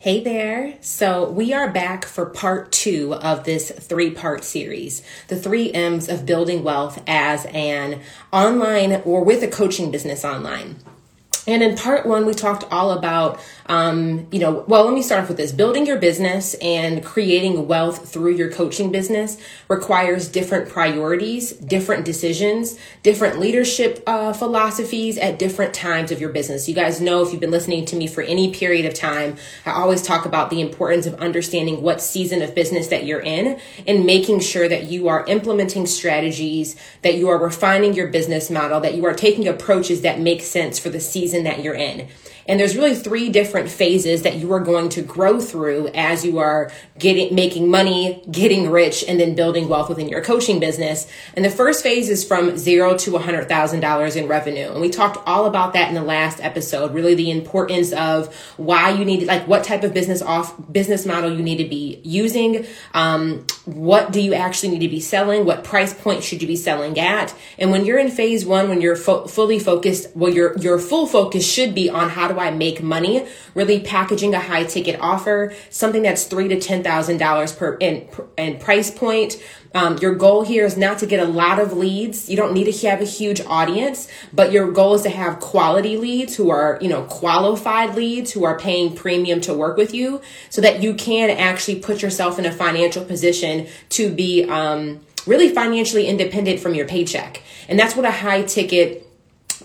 Hey there. So, we are back for part two of this three part series the three M's of building wealth as an online or with a coaching business online. And in part one, we talked all about, um, you know, well, let me start off with this. Building your business and creating wealth through your coaching business requires different priorities, different decisions, different leadership uh, philosophies at different times of your business. You guys know if you've been listening to me for any period of time, I always talk about the importance of understanding what season of business that you're in and making sure that you are implementing strategies, that you are refining your business model, that you are taking approaches that make sense for the season season that you're in. And there's really three different phases that you are going to grow through as you are getting, making money, getting rich, and then building wealth within your coaching business. And the first phase is from zero to $100,000 in revenue. And we talked all about that in the last episode, really the importance of why you need, like what type of business off, business model you need to be using. Um, what do you actually need to be selling? What price point should you be selling at? And when you're in phase one, when you're fo- fully focused, well, your, your full focus should be on how do I make money? Really packaging a high ticket offer, something that's three to ten thousand dollars per in, in price point. Um, your goal here is not to get a lot of leads. You don't need to have a huge audience, but your goal is to have quality leads who are, you know, qualified leads who are paying premium to work with you so that you can actually put yourself in a financial position to be um, really financially independent from your paycheck. And that's what a high ticket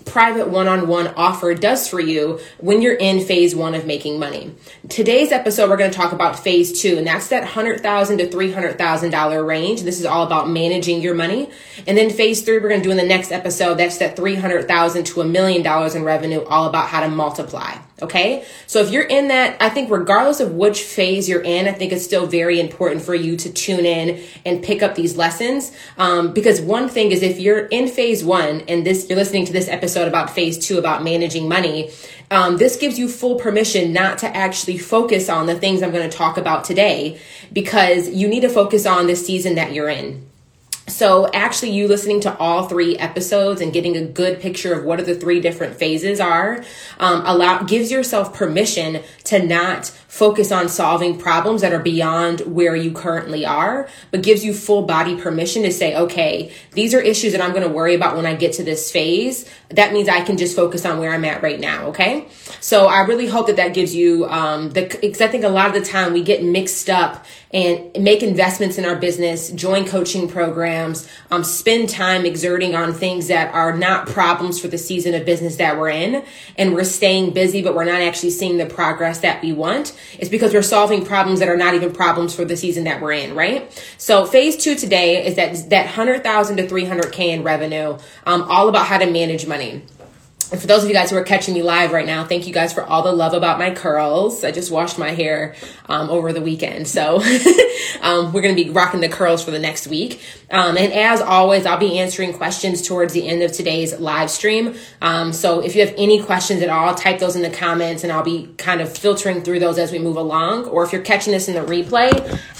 private one-on-one offer does for you when you're in phase one of making money. Today's episode, we're going to talk about phase two, and that's that 100,000 to $300,000 range. This is all about managing your money. And then phase three, we're going to do in the next episode, that's that 300,000 to a million dollars in revenue, all about how to multiply. Okay. So if you're in that, I think regardless of which phase you're in, I think it's still very important for you to tune in and pick up these lessons. Um, because one thing is if you're in phase one and this, you're listening to this episode about phase two about managing money, um, this gives you full permission not to actually focus on the things I'm going to talk about today because you need to focus on the season that you're in. So, actually, you listening to all three episodes and getting a good picture of what are the three different phases are, um, allow gives yourself permission to not focus on solving problems that are beyond where you currently are, but gives you full body permission to say, okay, these are issues that I'm going to worry about when I get to this phase. That means I can just focus on where I'm at right now. Okay, so I really hope that that gives you um, the because I think a lot of the time we get mixed up and make investments in our business, join coaching programs, um, spend time exerting on things that are not problems for the season of business that we're in. And we're staying busy, but we're not actually seeing the progress that we want. It's because we're solving problems that are not even problems for the season that we're in, right? So phase two today is that, that 100,000 to 300K in revenue, um, all about how to manage money. And for those of you guys who are catching me live right now, thank you guys for all the love about my curls. I just washed my hair um, over the weekend. So um, we're going to be rocking the curls for the next week. Um, and as always, I'll be answering questions towards the end of today's live stream. Um, so if you have any questions at all, type those in the comments and I'll be kind of filtering through those as we move along. Or if you're catching this in the replay,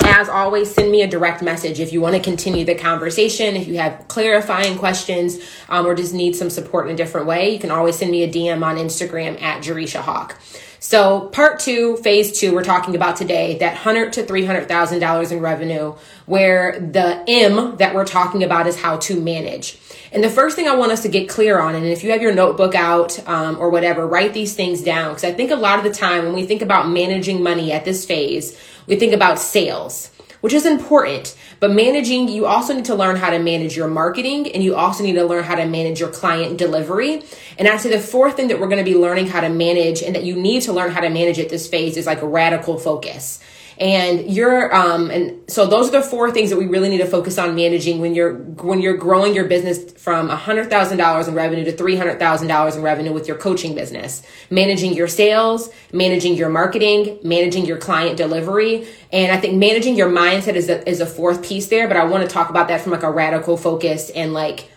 as always, send me a direct message if you want to continue the conversation, if you have clarifying questions um, or just need some support in a different way. You can always send me a DM on Instagram at Jerisha Hawk. So part two, phase two, we're talking about today, that hundred to three hundred thousand dollars in revenue, where the M that we're talking about is how to manage. And the first thing I want us to get clear on, and if you have your notebook out um, or whatever, write these things down because I think a lot of the time when we think about managing money at this phase, we think about sales which is important. But managing, you also need to learn how to manage your marketing and you also need to learn how to manage your client delivery. And I'd say the fourth thing that we're going to be learning how to manage and that you need to learn how to manage at this phase is like radical focus and you're um and so those are the four things that we really need to focus on managing when you're when you're growing your business from a hundred thousand dollars in revenue to three hundred thousand dollars in revenue with your coaching business. Managing your sales managing your marketing managing your client delivery. And i think managing your mindset is a, is a fourth piece there but i want to talk about that from like a radical focus and like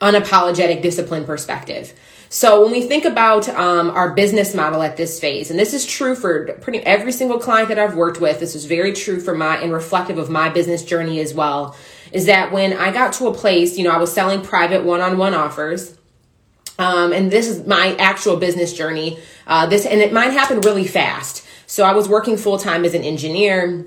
unapologetic discipline perspective so when we think about um, our business model at this phase, and this is true for pretty every single client that I've worked with, this is very true for my and reflective of my business journey as well. Is that when I got to a place, you know, I was selling private one-on-one offers. Um, and this is my actual business journey. Uh, this and it might happen really fast. So I was working full time as an engineer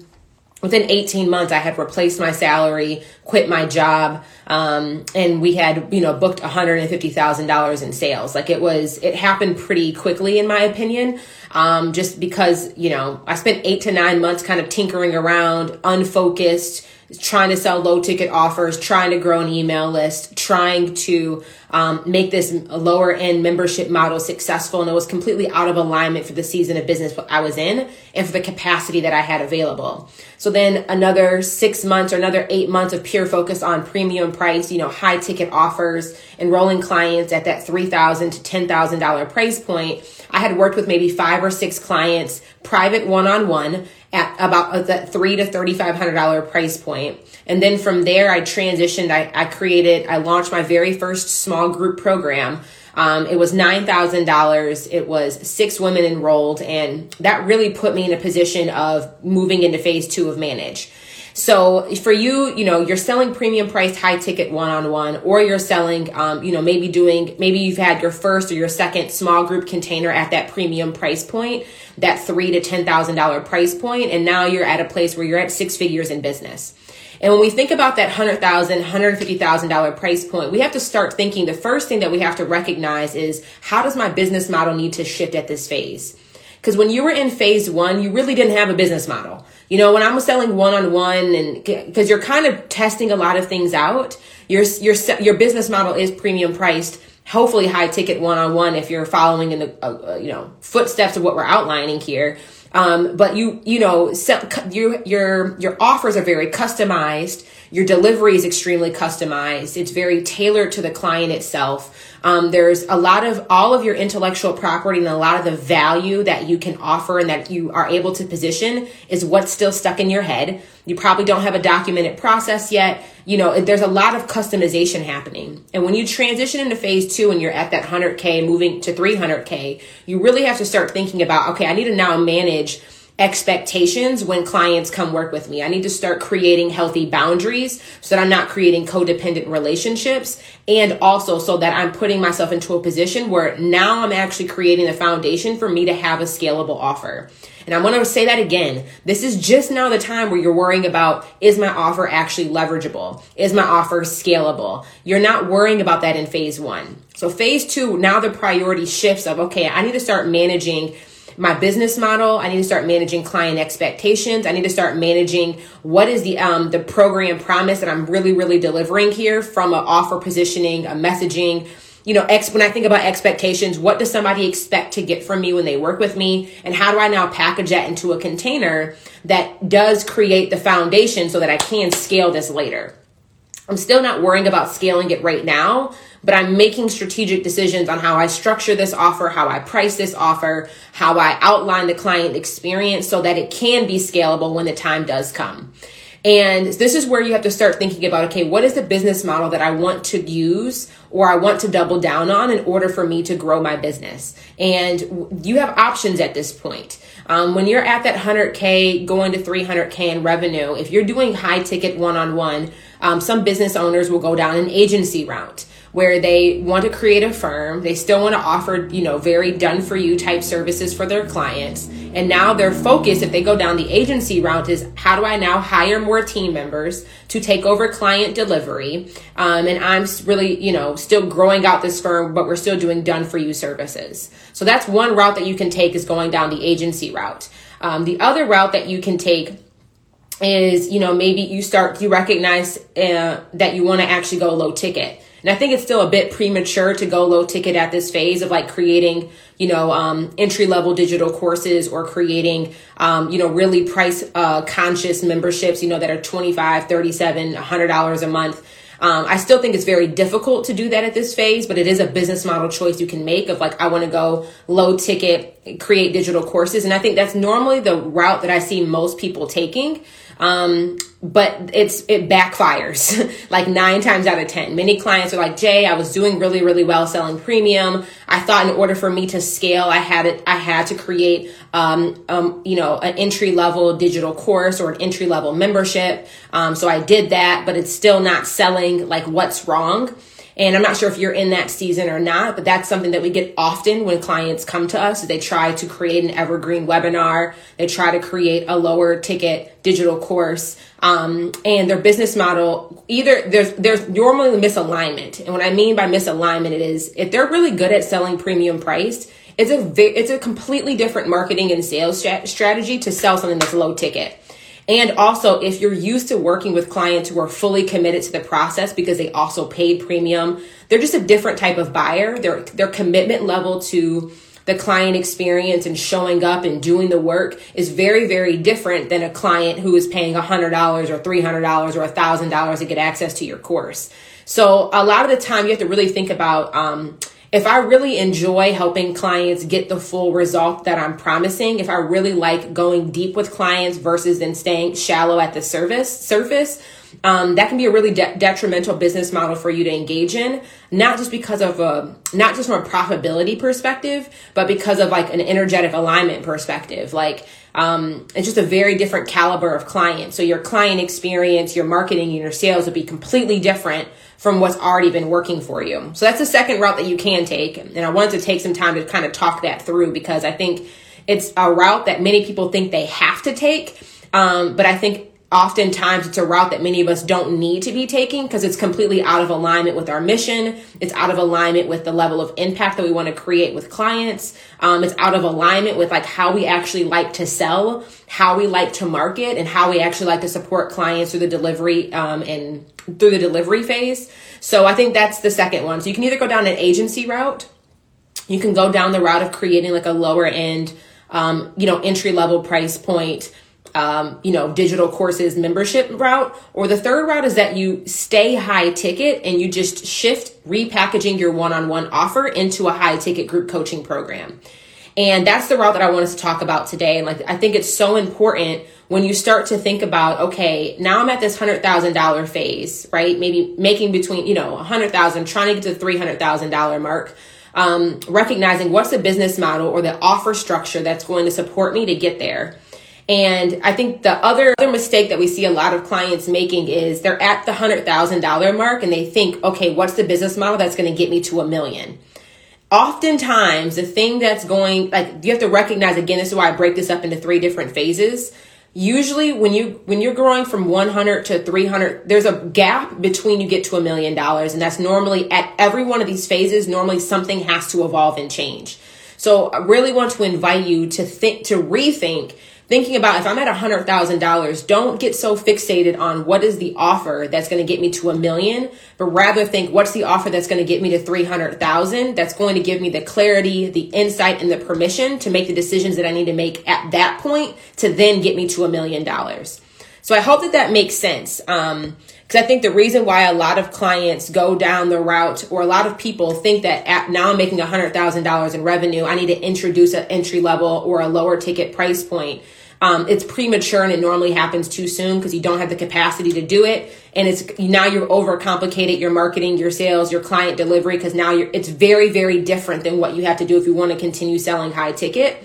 within 18 months i had replaced my salary quit my job um, and we had you know booked $150000 in sales. Like it was it happened pretty quickly in my opinion um, just because you know i spent eight to nine months kind of tinkering around unfocused trying to sell low ticket offers, trying to grow an email list, trying to um, make this lower end membership model successful. And it was completely out of alignment for the season of business I was in and for the capacity that I had available. So then another six months or another eight months of pure focus on premium price, you know, high ticket offers, enrolling clients at that $3,000 to $10,000 price point. I had worked with maybe five or six clients, private one on one at about that three to thirty five hundred dollar price point. And then from there, I transitioned. I, I created. I launched my very first small group program. Um, it was nine thousand dollars. It was six women enrolled, and that really put me in a position of moving into phase two of manage. So for you, you know, you're selling premium price, high ticket one on one, or you're selling, um, you know, maybe doing, maybe you've had your first or your second small group container at that premium price point, that three to ten thousand dollar price point, and now you're at a place where you're at six figures in business. And when we think about that $100,000, $150,000 price point, we have to start thinking the first thing that we have to recognize is how does my business model need to shift at this phase? Because when you were in phase one, you really didn't have a business model. You know, when I'm selling one on one and because you're kind of testing a lot of things out, your, your, your business model is premium priced, hopefully high ticket one on one if you're following in the, uh, uh, you know, footsteps of what we're outlining here. Um, but you, you know, your, your, your offers are very customized. Your delivery is extremely customized. It's very tailored to the client itself. Um, there's a lot of all of your intellectual property and a lot of the value that you can offer and that you are able to position is what's still stuck in your head. You probably don't have a documented process yet. You know, there's a lot of customization happening. And when you transition into phase two and you're at that 100K moving to 300K, you really have to start thinking about, okay, I need to now manage expectations when clients come work with me. I need to start creating healthy boundaries so that I'm not creating codependent relationships and also so that I'm putting myself into a position where now I'm actually creating the foundation for me to have a scalable offer. And I want to say that again. This is just now the time where you're worrying about is my offer actually leverageable? Is my offer scalable? You're not worrying about that in phase one. So phase two, now the priority shifts of, okay, I need to start managing my business model. I need to start managing client expectations. I need to start managing what is the um, the program promise that I'm really really delivering here from an offer positioning, a messaging. You know, ex- when I think about expectations, what does somebody expect to get from me when they work with me? And how do I now package that into a container that does create the foundation so that I can scale this later? I'm still not worrying about scaling it right now, but I'm making strategic decisions on how I structure this offer, how I price this offer, how I outline the client experience so that it can be scalable when the time does come. And this is where you have to start thinking about okay, what is the business model that I want to use or I want to double down on in order for me to grow my business? And you have options at this point. Um, when you're at that 100K going to 300K in revenue, if you're doing high ticket one on one, some business owners will go down an agency route where they want to create a firm. They still want to offer, you know, very done for you type services for their clients. And now their focus, if they go down the agency route, is how do I now hire more team members to take over client delivery? Um, and I'm really, you know, still growing out this firm, but we're still doing done for you services. So that's one route that you can take is going down the agency route. Um, the other route that you can take is, you know, maybe you start, you recognize uh, that you want to actually go low ticket. And I think it's still a bit premature to go low ticket at this phase of like creating, you know, um, entry level digital courses or creating, um, you know, really price uh, conscious memberships, you know, that are 25, 37, $100 a month. Um, I still think it's very difficult to do that at this phase, but it is a business model choice you can make of like, I want to go low ticket, create digital courses. And I think that's normally the route that I see most people taking. Um, but it's it backfires like nine times out of ten. Many clients are like, Jay, I was doing really, really well selling premium. I thought in order for me to scale, I had it, I had to create, um, um, you know, an entry level digital course or an entry level membership. Um, so I did that, but it's still not selling. Like, what's wrong? And I'm not sure if you're in that season or not, but that's something that we get often when clients come to us. They try to create an evergreen webinar. They try to create a lower ticket digital course. Um, and their business model, either there's, there's normally misalignment. And what I mean by misalignment, it is if they're really good at selling premium priced, it's a, it's a completely different marketing and sales strategy to sell something that's low ticket. And also, if you're used to working with clients who are fully committed to the process because they also paid premium, they're just a different type of buyer. Their their commitment level to the client experience and showing up and doing the work is very, very different than a client who is paying $100 or $300 or $1,000 to get access to your course. So a lot of the time you have to really think about, um, if I really enjoy helping clients get the full result that I'm promising, if I really like going deep with clients versus then staying shallow at the service surface, um, that can be a really de- detrimental business model for you to engage in. Not just because of a, not just from a profitability perspective, but because of like an energetic alignment perspective. Like, um, it's just a very different caliber of client. So your client experience, your marketing, and your sales would be completely different from what's already been working for you. So that's the second route that you can take. And I wanted to take some time to kind of talk that through because I think it's a route that many people think they have to take. Um, but I think oftentimes it's a route that many of us don't need to be taking because it's completely out of alignment with our mission. It's out of alignment with the level of impact that we want to create with clients. Um, it's out of alignment with like how we actually like to sell, how we like to market, and how we actually like to support clients through the delivery um, and through the delivery phase. So I think that's the second one. So you can either go down an agency route, you can go down the route of creating like a lower end, um, you know, entry level price point um, you know, digital courses membership route. Or the third route is that you stay high ticket and you just shift repackaging your one on one offer into a high ticket group coaching program. And that's the route that I want us to talk about today. And like, I think it's so important when you start to think about, okay, now I'm at this hundred thousand dollar phase, right? Maybe making between, you know, a hundred thousand, trying to get to the three hundred thousand dollar mark. Um, recognizing what's the business model or the offer structure that's going to support me to get there. And I think the other, other mistake that we see a lot of clients making is they're at the $100,000 mark and they think, okay, what's the business model that's going to get me to a million? Oftentimes, the thing that's going, like, you have to recognize again, this is why I break this up into three different phases. Usually, when you when you're growing from 100 to 300, there's a gap between you get to a million dollars, and that's normally at every one of these phases. Normally, something has to evolve and change. So, I really want to invite you to think to rethink thinking about if I'm at a hundred thousand dollars, don't get so fixated on what is the offer that's going to get me to a million, but rather think what's the offer that's going to get me to 300,000 that's going to give me the clarity, the insight and the permission to make the decisions that I need to make at that point to then get me to a million dollars. So I hope that that makes sense. Um, because I think the reason why a lot of clients go down the route, or a lot of people think that at, now I'm making $100,000 in revenue, I need to introduce an entry level or a lower ticket price point. Um, it's premature and it normally happens too soon because you don't have the capacity to do it. And it's now you're overcomplicated your marketing, your sales, your client delivery because now you're it's very, very different than what you have to do if you want to continue selling high ticket.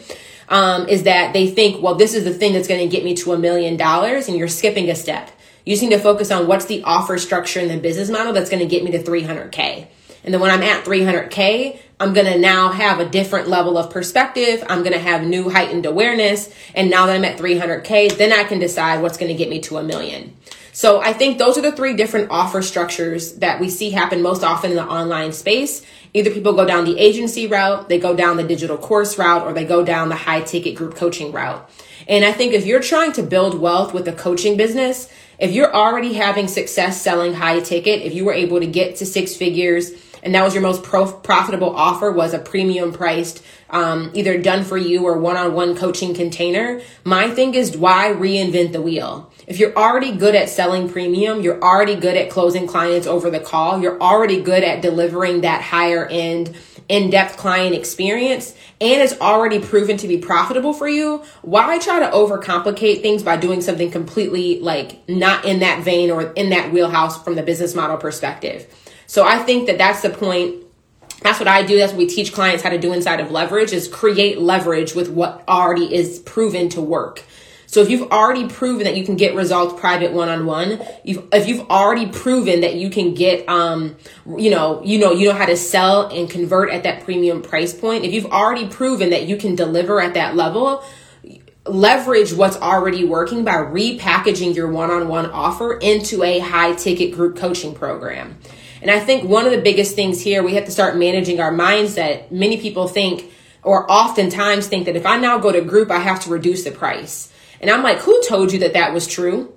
Um, is that they think, well, this is the thing that's going to get me to a million dollars, and you're skipping a step you just need to focus on what's the offer structure in the business model that's going to get me to 300K. And then when I'm at 300K, I'm going to now have a different level of perspective. I'm going to have new heightened awareness. And now that I'm at 300K, then I can decide what's going to get me to a million. So I think those are the three different offer structures that we see happen most often in the online space. Either people go down the agency route, they go down the digital course route, or they go down the high ticket group coaching route. And I think if you're trying to build wealth with a coaching business, if you're already having success selling high ticket, if you were able to get to six figures and that was your most prof- profitable offer was a premium priced um, either done for you or one-on-one coaching container my thing is why reinvent the wheel? If you're already good at selling premium you're already good at closing clients over the call you're already good at delivering that higher end in-depth client experience and it's already proven to be profitable for you, why try to overcomplicate things by doing something completely like not in that vein or in that wheelhouse from the business model perspective? So I think that that's the point. That's what I do. That's what we teach clients how to do inside of leverage is create leverage with what already is proven to work. So if you've already proven that you can get results private one on one, if you've already proven that you can get, um, you know, you know, you know how to sell and convert at that premium price point. If you've already proven that you can deliver at that level, leverage what's already working by repackaging your one-on-one offer into a high ticket group coaching program. And I think one of the biggest things here, we have to start managing our mindset. Many people think, or oftentimes think that if I now go to group, I have to reduce the price. And I'm like, who told you that that was true?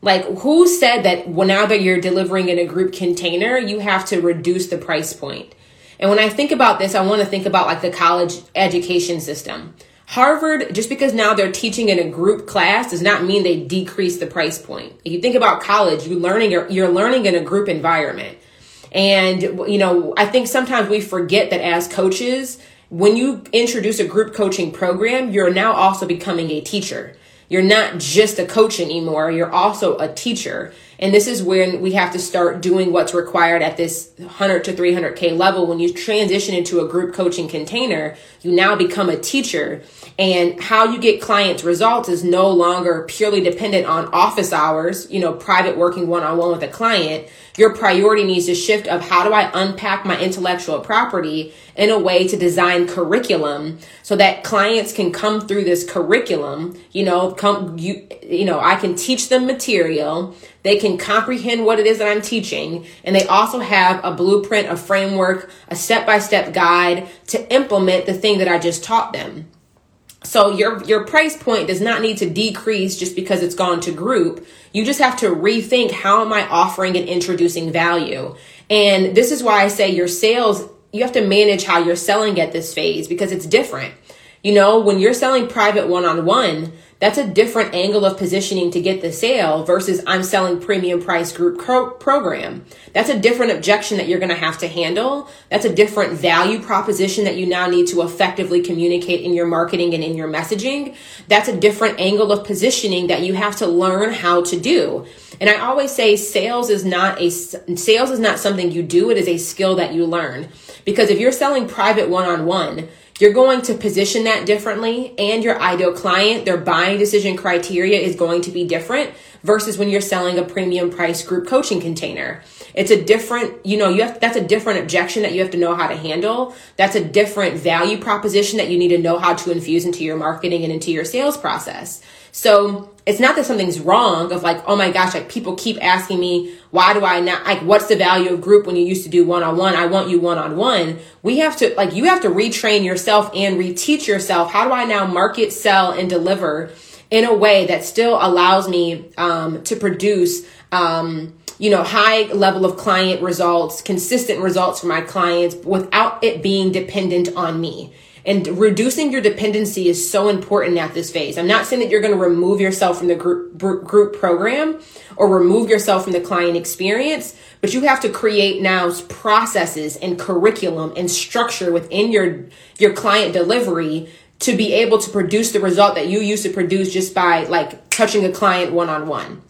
Like, who said that now that you're delivering in a group container, you have to reduce the price point? And when I think about this, I want to think about like the college education system. Harvard, just because now they're teaching in a group class does not mean they decrease the price point. If you think about college, you're learning, you're learning in a group environment. And, you know, I think sometimes we forget that as coaches, when you introduce a group coaching program, you're now also becoming a teacher. You're not just a coach anymore, you're also a teacher. And this is when we have to start doing what's required at this 100 to 300K level. When you transition into a group coaching container, you now become a teacher. And how you get clients results is no longer purely dependent on office hours, you know, private working one on one with a client your priority needs to shift of how do I unpack my intellectual property in a way to design curriculum so that clients can come through this curriculum, you know, come you you know, I can teach them material, they can comprehend what it is that I'm teaching, and they also have a blueprint, a framework, a step-by-step guide to implement the thing that I just taught them. So your your price point does not need to decrease just because it's gone to group. You just have to rethink how am I offering and introducing value. And this is why I say your sales you have to manage how you're selling at this phase because it's different. You know, when you're selling private one-on-one, that's a different angle of positioning to get the sale versus I'm selling premium price group pro- program. That's a different objection that you're going to have to handle. That's a different value proposition that you now need to effectively communicate in your marketing and in your messaging. That's a different angle of positioning that you have to learn how to do. And I always say sales is not a sales is not something you do, it is a skill that you learn. Because if you're selling private one-on-one, you're going to position that differently and your ideal client, their buying decision criteria is going to be different versus when you're selling a premium price group coaching container. It's a different, you know, you have, that's a different objection that you have to know how to handle. That's a different value proposition that you need to know how to infuse into your marketing and into your sales process. So it's not that something's wrong of like, oh my gosh, like people keep asking me, why do I not, like, what's the value of group when you used to do one on one? I want you one on one. We have to, like, you have to retrain yourself and reteach yourself. How do I now market, sell, and deliver in a way that still allows me um, to produce, um, you know, high level of client results, consistent results for my clients without it being dependent on me? And reducing your dependency is so important at this phase. I'm not saying that you're going to remove yourself from the group, group program or remove yourself from the client experience, but you have to create now processes and curriculum and structure within your, your client delivery to be able to produce the result that you used to produce just by like touching a client one on one.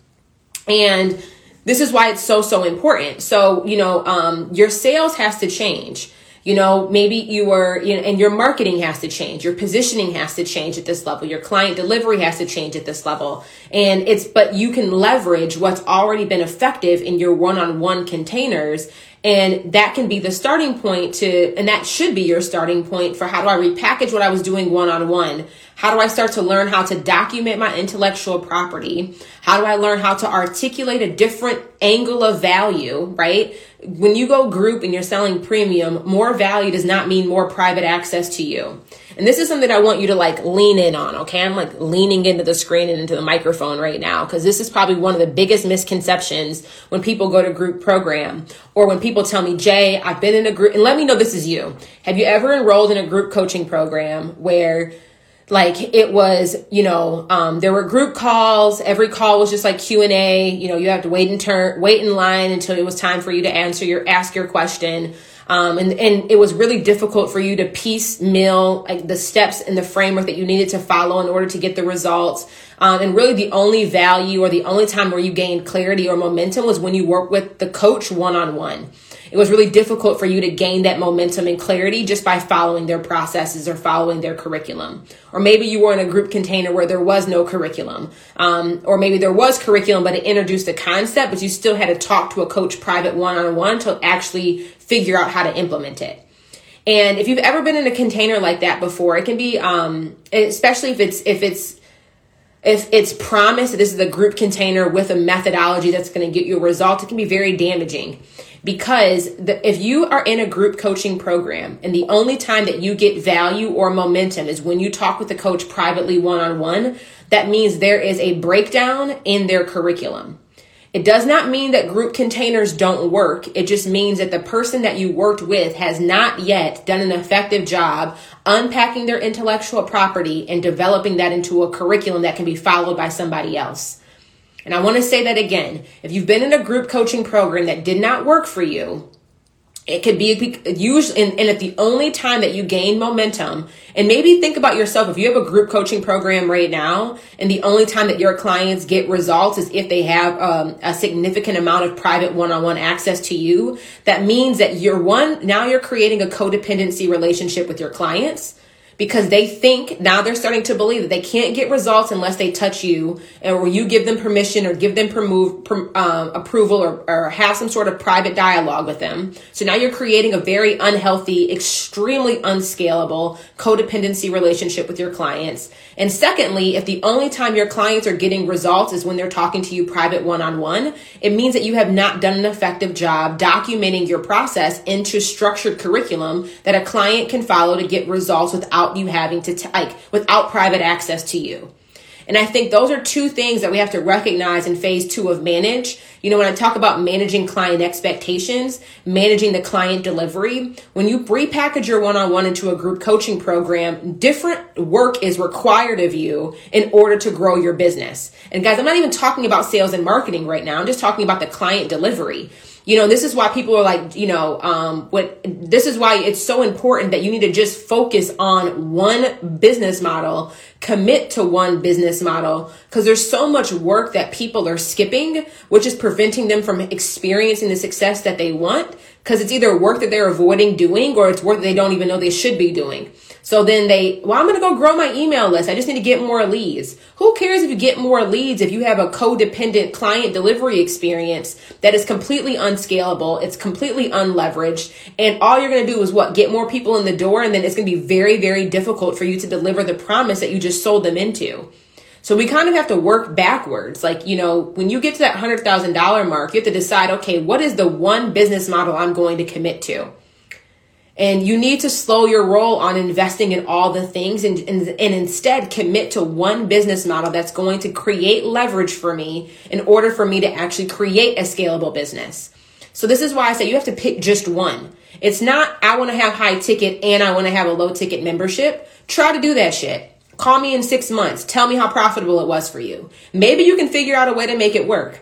And this is why it's so, so important. So, you know, um, your sales has to change you know, maybe you were, you know, and your marketing has to change. Your positioning has to change at this level. Your client delivery has to change at this level. And it's, but you can leverage what's already been effective in your one on one containers and that can be the starting point to, and that should be your starting point for how do I repackage what I was doing one on one? How do I start to learn how to document my intellectual property? How do I learn how to articulate a different angle of value, right? When you go group and you're selling premium, more value does not mean more private access to you. And this is something I want you to like lean in on, okay? I'm like leaning into the screen and into the microphone right now because this is probably one of the biggest misconceptions when people go to group program or when people tell me, Jay, I've been in a group, and let me know this is you. Have you ever enrolled in a group coaching program where like it was you know um, there were group calls every call was just like q&a you know you have to wait in turn wait in line until it was time for you to answer your ask your question um, and, and it was really difficult for you to piecemeal like the steps and the framework that you needed to follow in order to get the results. Um, and really the only value or the only time where you gained clarity or momentum was when you work with the coach one on one. it was really difficult for you to gain that momentum and clarity just by following their processes or following their curriculum. Or maybe you were in a group container where there was no curriculum. Um, or maybe there was curriculum, but it introduced a concept, but you still had to talk to a coach private one on one to actually figure out how to implement it. And if you've ever been in a container like that before, it can be, um, especially if it's, if it's, if it's promised that this is a group container with a methodology that's going to get you a result, it can be very damaging because the, if you are in a group coaching program and the only time that you get value or momentum is when you talk with the coach privately one on one, that means there is a breakdown in their curriculum. It does not mean that group containers don't work. It just means that the person that you worked with has not yet done an effective job unpacking their intellectual property and developing that into a curriculum that can be followed by somebody else. And I want to say that again. If you've been in a group coaching program that did not work for you, it could be usually, and, and at the only time that you gain momentum, and maybe think about yourself. If you have a group coaching program right now, and the only time that your clients get results is if they have um, a significant amount of private one-on-one access to you, that means that you're one. Now you're creating a codependency relationship with your clients because they think now they're starting to believe that they can't get results unless they touch you or you give them permission or give them per, um, approval or, or have some sort of private dialogue with them. So now you're creating a very unhealthy, extremely unscalable codependency relationship with your clients. And secondly, if the only time your clients are getting results is when they're talking to you private one on one, it means that you have not done an effective job documenting your process into structured curriculum that a client can follow to get results without you having to, t- like, without private access to you. And I think those are two things that we have to recognize in phase two of manage. You know, when I talk about managing client expectations, managing the client delivery, when you repackage your one on one into a group coaching program, different work is required of you in order to grow your business. And guys, I'm not even talking about sales and marketing right now. I'm just talking about the client delivery you know this is why people are like you know um what this is why it's so important that you need to just focus on one business model commit to one business model because there's so much work that people are skipping which is preventing them from experiencing the success that they want because it's either work that they're avoiding doing or it's work that they don't even know they should be doing so then they, well, I'm going to go grow my email list. I just need to get more leads. Who cares if you get more leads if you have a codependent client delivery experience that is completely unscalable, it's completely unleveraged, and all you're going to do is what? Get more people in the door, and then it's going to be very, very difficult for you to deliver the promise that you just sold them into. So we kind of have to work backwards. Like, you know, when you get to that $100,000 mark, you have to decide, okay, what is the one business model I'm going to commit to? And you need to slow your roll on investing in all the things and, and, and, instead commit to one business model that's going to create leverage for me in order for me to actually create a scalable business. So this is why I say you have to pick just one. It's not, I want to have high ticket and I want to have a low ticket membership. Try to do that shit. Call me in six months. Tell me how profitable it was for you. Maybe you can figure out a way to make it work.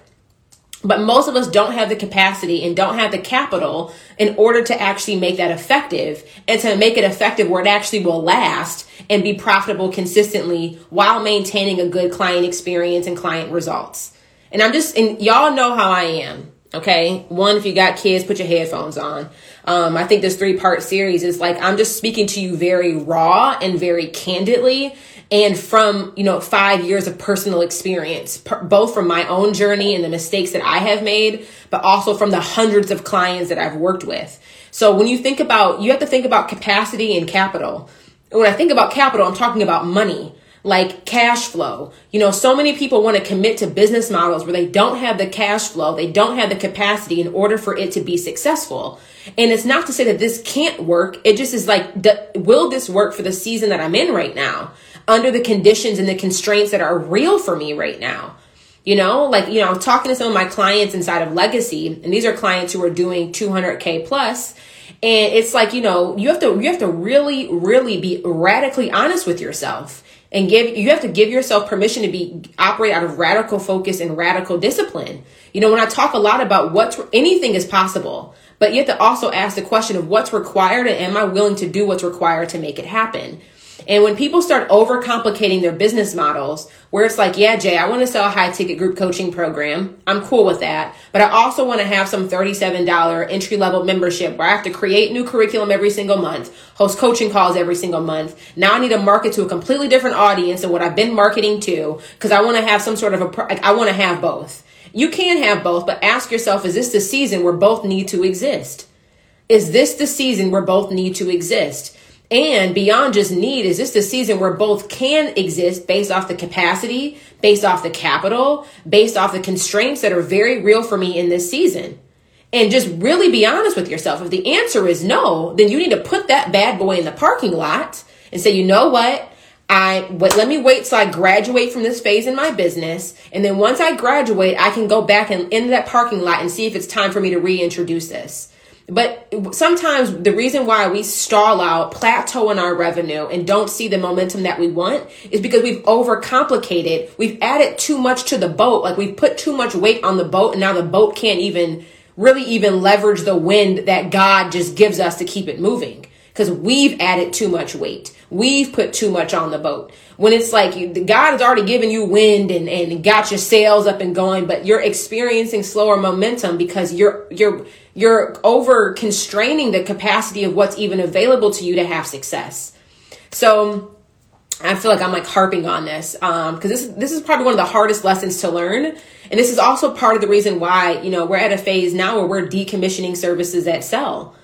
But most of us don't have the capacity and don't have the capital in order to actually make that effective and to make it effective where it actually will last and be profitable consistently while maintaining a good client experience and client results. And I'm just, and y'all know how I am. Okay. One, if you got kids, put your headphones on. Um, I think this three part series is like, I'm just speaking to you very raw and very candidly and from you know five years of personal experience per, both from my own journey and the mistakes that i have made but also from the hundreds of clients that i've worked with so when you think about you have to think about capacity and capital when i think about capital i'm talking about money like cash flow. You know, so many people want to commit to business models where they don't have the cash flow, they don't have the capacity in order for it to be successful. And it's not to say that this can't work. It just is like, will this work for the season that I'm in right now? Under the conditions and the constraints that are real for me right now. You know, like, you know, I'm talking to some of my clients inside of Legacy, and these are clients who are doing 200K plus, And it's like, you know, you have to, you have to really, really be radically honest with yourself and give, you have to give yourself permission to be, operate out of radical focus and radical discipline. You know, when I talk a lot about what's, anything is possible, but you have to also ask the question of what's required and am I willing to do what's required to make it happen? And when people start overcomplicating their business models, where it's like, yeah, Jay, I want to sell a high ticket group coaching program. I'm cool with that. But I also want to have some $37 entry level membership where I have to create new curriculum every single month, host coaching calls every single month. Now I need to market to a completely different audience than what I've been marketing to because I want to have some sort of a, I want to have both. You can have both, but ask yourself, is this the season where both need to exist? Is this the season where both need to exist? And beyond just need, is this the season where both can exist based off the capacity, based off the capital, based off the constraints that are very real for me in this season? And just really be honest with yourself. If the answer is no, then you need to put that bad boy in the parking lot and say, you know what? I but let me wait till I graduate from this phase in my business. And then once I graduate, I can go back and into that parking lot and see if it's time for me to reintroduce this. But sometimes the reason why we stall out, plateau in our revenue, and don't see the momentum that we want is because we've overcomplicated. We've added too much to the boat. Like we've put too much weight on the boat, and now the boat can't even really even leverage the wind that God just gives us to keep it moving because we've added too much weight. We've put too much on the boat. When it's like God has already given you wind and, and got your sails up and going, but you're experiencing slower momentum because you're you're you're over constraining the capacity of what's even available to you to have success. So I feel like I'm like harping on this because um, this this is probably one of the hardest lessons to learn, and this is also part of the reason why you know we're at a phase now where we're decommissioning services that sell.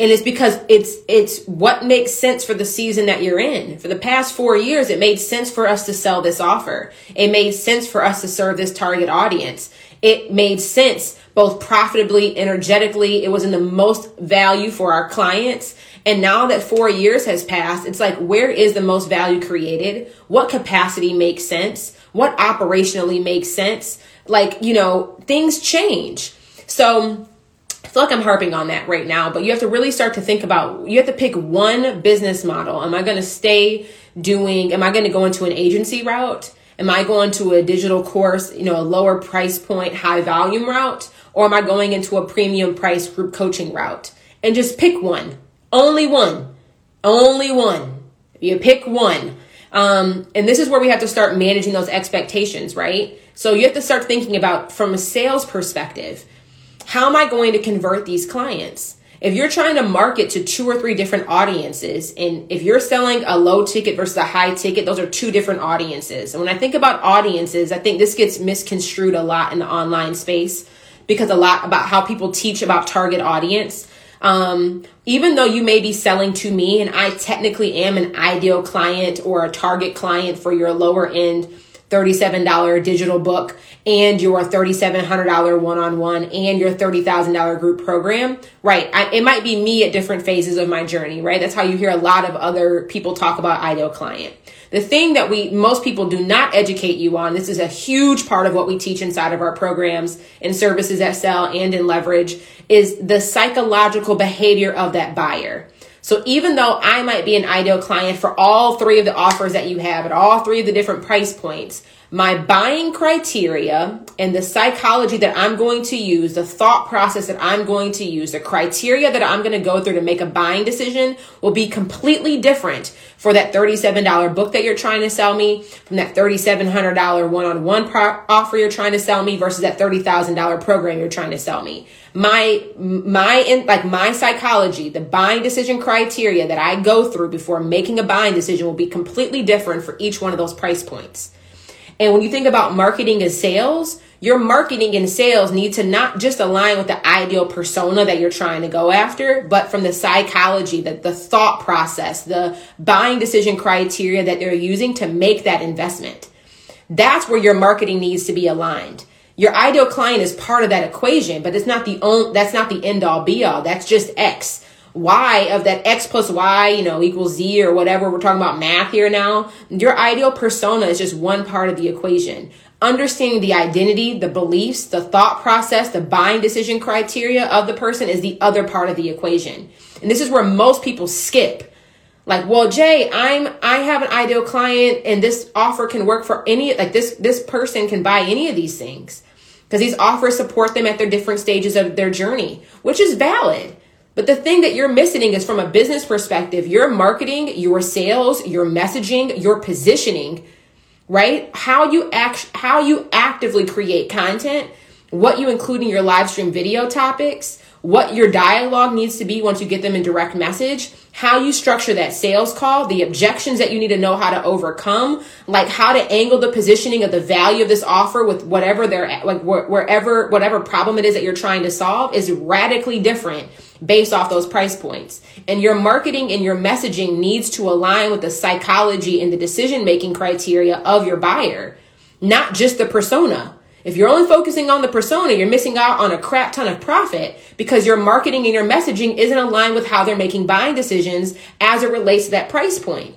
And it's because it's it's what makes sense for the season that you're in. For the past four years it made sense for us to sell this offer. It made sense for us to serve this target audience. It made sense both profitably energetically it was in the most value for our clients and now that four years has passed it's like where is the most value created what capacity makes sense what operationally makes sense like you know things change so I feel like I'm harping on that right now, but you have to really start to think about you have to pick one business model. Am I going to stay doing, am I going to go into an agency route? Am I going to a digital course, you know, a lower price point, high volume route? Or am I going into a premium price group coaching route? And just pick one. Only one. Only one. You pick one. Um, and this is where we have to start managing those expectations, right? So you have to start thinking about from a sales perspective how am I going to convert these clients? If you're trying to market to two or three different audiences, and if you're selling a low ticket versus a high ticket, those are two different audiences. And when I think about audiences, I think this gets misconstrued a lot in the online space because a lot about how people teach about target audience. Um, even though you may be selling to me and I technically am an ideal client or a target client for your lower end $37 digital book and your $3,700 one on one and your $30,000 group program, right? I, it might be me at different phases of my journey, right? That's how you hear a lot of other people talk about ideal client. The thing that we, most people do not educate you on, this is a huge part of what we teach inside of our programs and services that sell and in leverage, is the psychological behavior of that buyer. So even though I might be an ideal client for all three of the offers that you have at all three of the different price points, my buying criteria and the psychology that I'm going to use, the thought process that I'm going to use, the criteria that I'm going to go through to make a buying decision will be completely different for that $37 book that you're trying to sell me, from that $3,700 one on one offer you're trying to sell me versus that $30,000 program you're trying to sell me. My, my, in, like my psychology, the buying decision criteria that I go through before making a buying decision will be completely different for each one of those price points. And when you think about marketing and sales, your marketing and sales need to not just align with the ideal persona that you're trying to go after, but from the psychology, that the thought process, the buying decision criteria that they're using to make that investment. That's where your marketing needs to be aligned. Your ideal client is part of that equation, but it's not the only, that's not the end all be all. That's just X y of that x plus y, you know, equals z or whatever. We're talking about math here now. Your ideal persona is just one part of the equation. Understanding the identity, the beliefs, the thought process, the buying decision criteria of the person is the other part of the equation. And this is where most people skip. Like, well, Jay, I'm I have an ideal client and this offer can work for any like this this person can buy any of these things because these offers support them at their different stages of their journey, which is valid. But the thing that you're missing is from a business perspective, your marketing, your sales, your messaging, your positioning, right? How you act, how you actively create content, what you include in your live stream video topics, what your dialogue needs to be once you get them in direct message, how you structure that sales call, the objections that you need to know how to overcome, like how to angle the positioning of the value of this offer with whatever they're like wherever whatever problem it is that you're trying to solve is radically different based off those price points. And your marketing and your messaging needs to align with the psychology and the decision making criteria of your buyer, not just the persona. If you're only focusing on the persona, you're missing out on a crap ton of profit because your marketing and your messaging isn't aligned with how they're making buying decisions as it relates to that price point.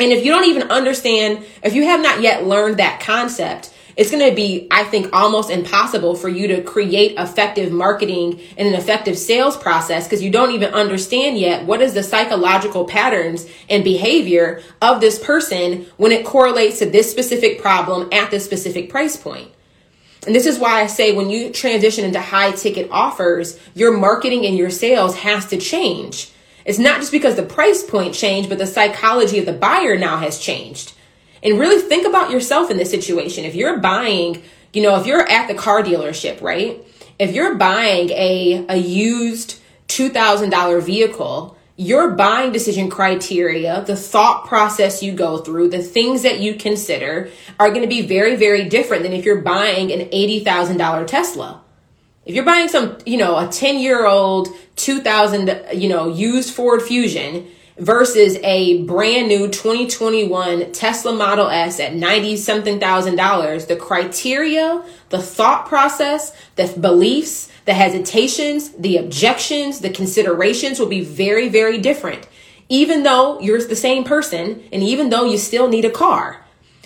And if you don't even understand, if you have not yet learned that concept, it's going to be, I think, almost impossible for you to create effective marketing and an effective sales process because you don't even understand yet what is the psychological patterns and behavior of this person when it correlates to this specific problem at this specific price point. And this is why I say when you transition into high ticket offers, your marketing and your sales has to change. It's not just because the price point changed, but the psychology of the buyer now has changed. And really think about yourself in this situation. If you're buying, you know, if you're at the car dealership, right? If you're buying a, a used $2,000 vehicle your buying decision criteria, the thought process you go through, the things that you consider are going to be very, very different than if you're buying an $80,000 Tesla. If you're buying some, you know, a 10 year old 2000, you know, used Ford Fusion versus a brand new 2021 Tesla Model S at 90 something thousand dollars, the criteria, the thought process, the beliefs, the hesitations, the objections, the considerations will be very, very different. Even though you're the same person and even though you still need a car.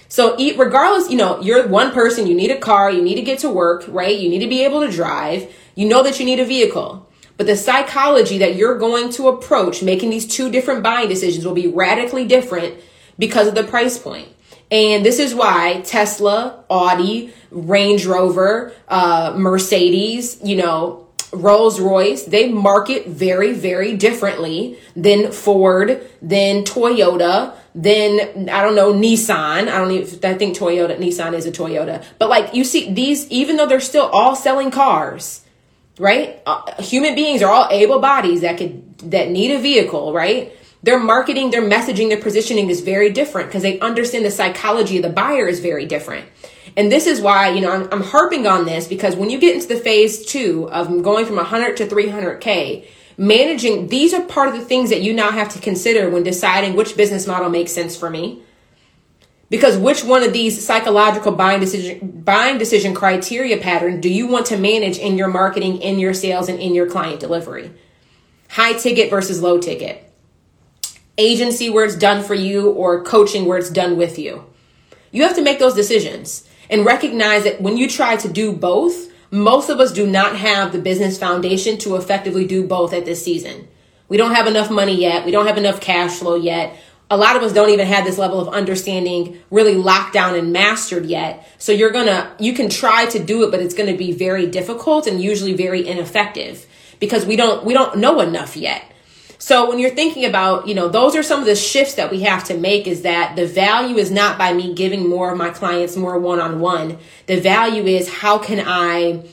So regardless, you know, you're one person, you need a car, you need to get to work, right? You need to be able to drive. You know that you need a vehicle. But the psychology that you're going to approach making these two different buying decisions will be radically different because of the price point. And this is why Tesla, Audi, Range Rover, uh, Mercedes, you know, Rolls Royce, they market very, very differently than Ford, than Toyota, than I don't know Nissan. I don't even I think Toyota Nissan is a Toyota. But like you see these even though they're still all selling cars, right? Uh, human beings are all able bodies that could that need a vehicle, right? Their marketing, their messaging, their positioning is very different because they understand the psychology of the buyer is very different. And this is why, you know, I'm, I'm harping on this because when you get into the phase two of going from 100 to 300K, managing, these are part of the things that you now have to consider when deciding which business model makes sense for me. Because which one of these psychological buying decision, buying decision criteria pattern do you want to manage in your marketing, in your sales, and in your client delivery? High ticket versus low ticket agency where it's done for you or coaching where it's done with you. You have to make those decisions and recognize that when you try to do both, most of us do not have the business foundation to effectively do both at this season. We don't have enough money yet. We don't have enough cash flow yet. A lot of us don't even have this level of understanding really locked down and mastered yet. So you're gonna, you can try to do it, but it's gonna be very difficult and usually very ineffective because we don't, we don't know enough yet. So when you're thinking about, you know, those are some of the shifts that we have to make is that the value is not by me giving more of my clients more one on one. The value is how can I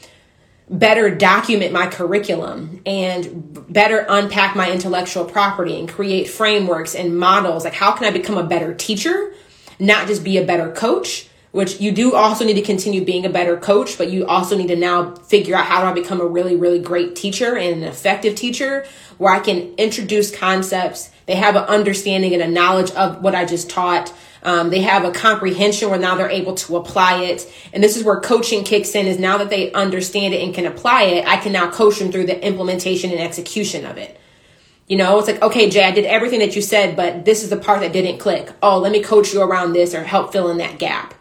better document my curriculum and better unpack my intellectual property and create frameworks and models. Like, how can I become a better teacher, not just be a better coach? Which you do also need to continue being a better coach, but you also need to now figure out how do I become a really, really great teacher and an effective teacher where I can introduce concepts. They have an understanding and a knowledge of what I just taught. Um, they have a comprehension where now they're able to apply it. And this is where coaching kicks in is now that they understand it and can apply it, I can now coach them through the implementation and execution of it. You know, it's like, okay, Jay, I did everything that you said, but this is the part that didn't click. Oh, let me coach you around this or help fill in that gap.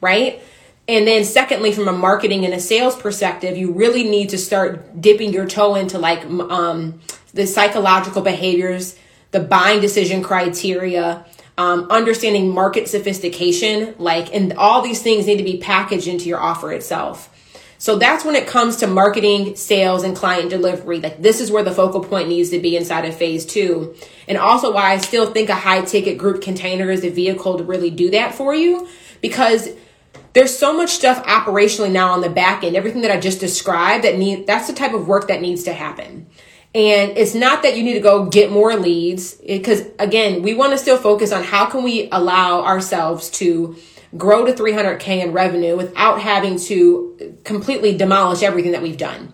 Right? And then secondly, from a marketing and a sales perspective, you really need to start dipping your toe into like, um, the psychological behaviors, the buying decision criteria, um, understanding market sophistication, like, and all these things need to be packaged into your offer itself. So that's when it comes to marketing, sales, and client delivery. Like this is where the focal point needs to be inside of phase two. And also why I still think a high ticket group container is a vehicle to really do that for you because there's so much stuff operationally now on the back end, everything that I just described that need that's the type of work that needs to happen. And it's not that you need to go get more leads because again, we want to still focus on how can we allow ourselves to grow to 300K in revenue without having to completely demolish everything that we've done.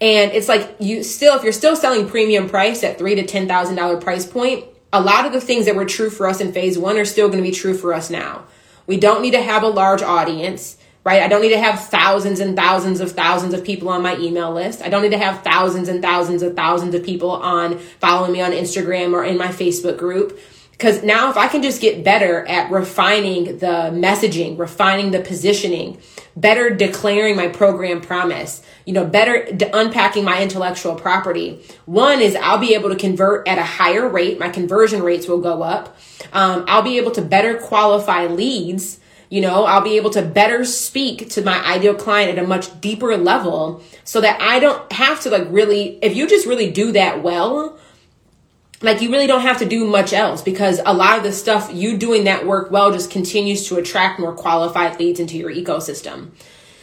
And it's like you still, if you're still selling premium price at three to ten thousand dollar price point, a lot of the things that were true for us in phase one are still going to be true for us now. We don't need to have a large audience, right? I don't need to have thousands and thousands of thousands of people on my email list. I don't need to have thousands and thousands of thousands of people on following me on Instagram or in my Facebook group. Because now, if I can just get better at refining the messaging, refining the positioning, better declaring my program promise, you know, better unpacking my intellectual property, one is I'll be able to convert at a higher rate. My conversion rates will go up. Um, I'll be able to better qualify leads. You know, I'll be able to better speak to my ideal client at a much deeper level so that I don't have to like really, if you just really do that well, like you really don't have to do much else because a lot of the stuff you doing that work well just continues to attract more qualified leads into your ecosystem.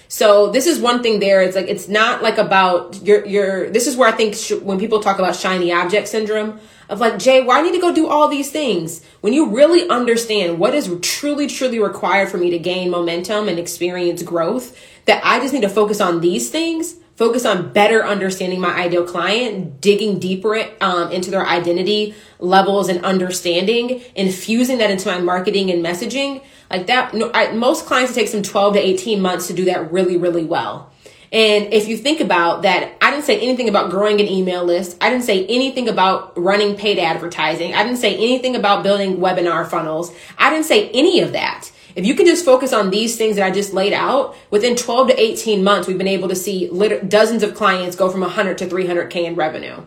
So this is one thing there. It's like it's not like about your your. This is where I think sh- when people talk about shiny object syndrome of like Jay, why I need to go do all these things when you really understand what is truly truly required for me to gain momentum and experience growth. That I just need to focus on these things focus on better understanding my ideal client, digging deeper um, into their identity levels and understanding, infusing that into my marketing and messaging. Like that, I, most clients it takes them 12 to 18 months to do that really, really well. And if you think about that, I didn't say anything about growing an email list. I didn't say anything about running paid advertising. I didn't say anything about building webinar funnels. I didn't say any of that. If you can just focus on these things that I just laid out, within 12 to 18 months, we've been able to see dozens of clients go from 100 to 300K in revenue.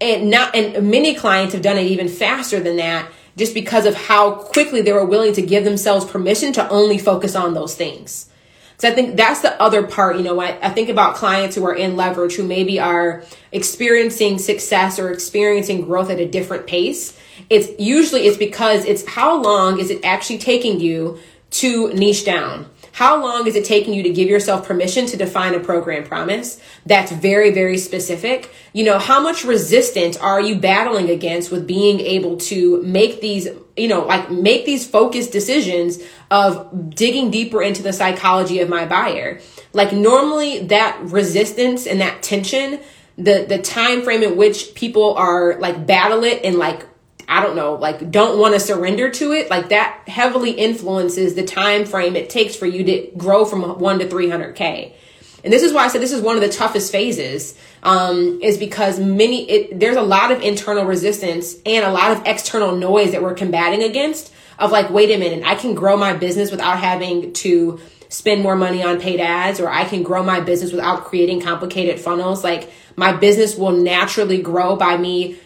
And not, and many clients have done it even faster than that just because of how quickly they were willing to give themselves permission to only focus on those things. So I think that's the other part, you know, I, I think about clients who are in leverage who maybe are experiencing success or experiencing growth at a different pace it's usually it's because it's how long is it actually taking you to niche down? How long is it taking you to give yourself permission to define a program promise that's very, very specific? You know, how much resistance are you battling against with being able to make these, you know, like make these focused decisions of digging deeper into the psychology of my buyer? Like normally that resistance and that tension, the, the time frame in which people are like battle it and like I don't know, like don't want to surrender to it, like that heavily influences the time frame it takes for you to grow from 1 to 300k. And this is why I said this is one of the toughest phases um, is because many it, there's a lot of internal resistance and a lot of external noise that we're combating against of like wait a minute, I can grow my business without having to spend more money on paid ads or I can grow my business without creating complicated funnels. Like my business will naturally grow by me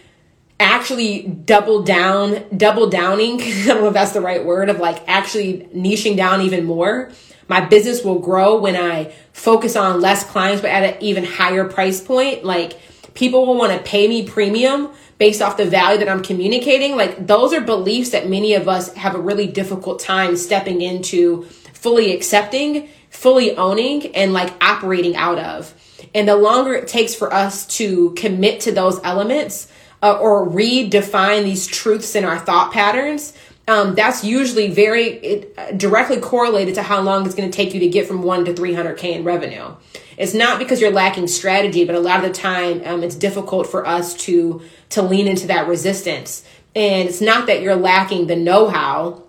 actually double down, double downing. I don't know if that's the right word of like actually niching down even more. My business will grow when I focus on less clients, but at an even higher price point. Like people will want to pay me premium based off the value that I'm communicating. Like those are beliefs that many of us have a really difficult time stepping into fully accepting, fully owning, and like operating out of. And the longer it takes for us to commit to those elements, uh, or redefine these truths in our thought patterns, um, that's usually very it, uh, directly correlated to how long it's going to take you to get from 1 to 300k in revenue. It's not because you're lacking strategy but a lot of the time um, it's difficult for us to to lean into that resistance. And it's not that you're lacking the know-how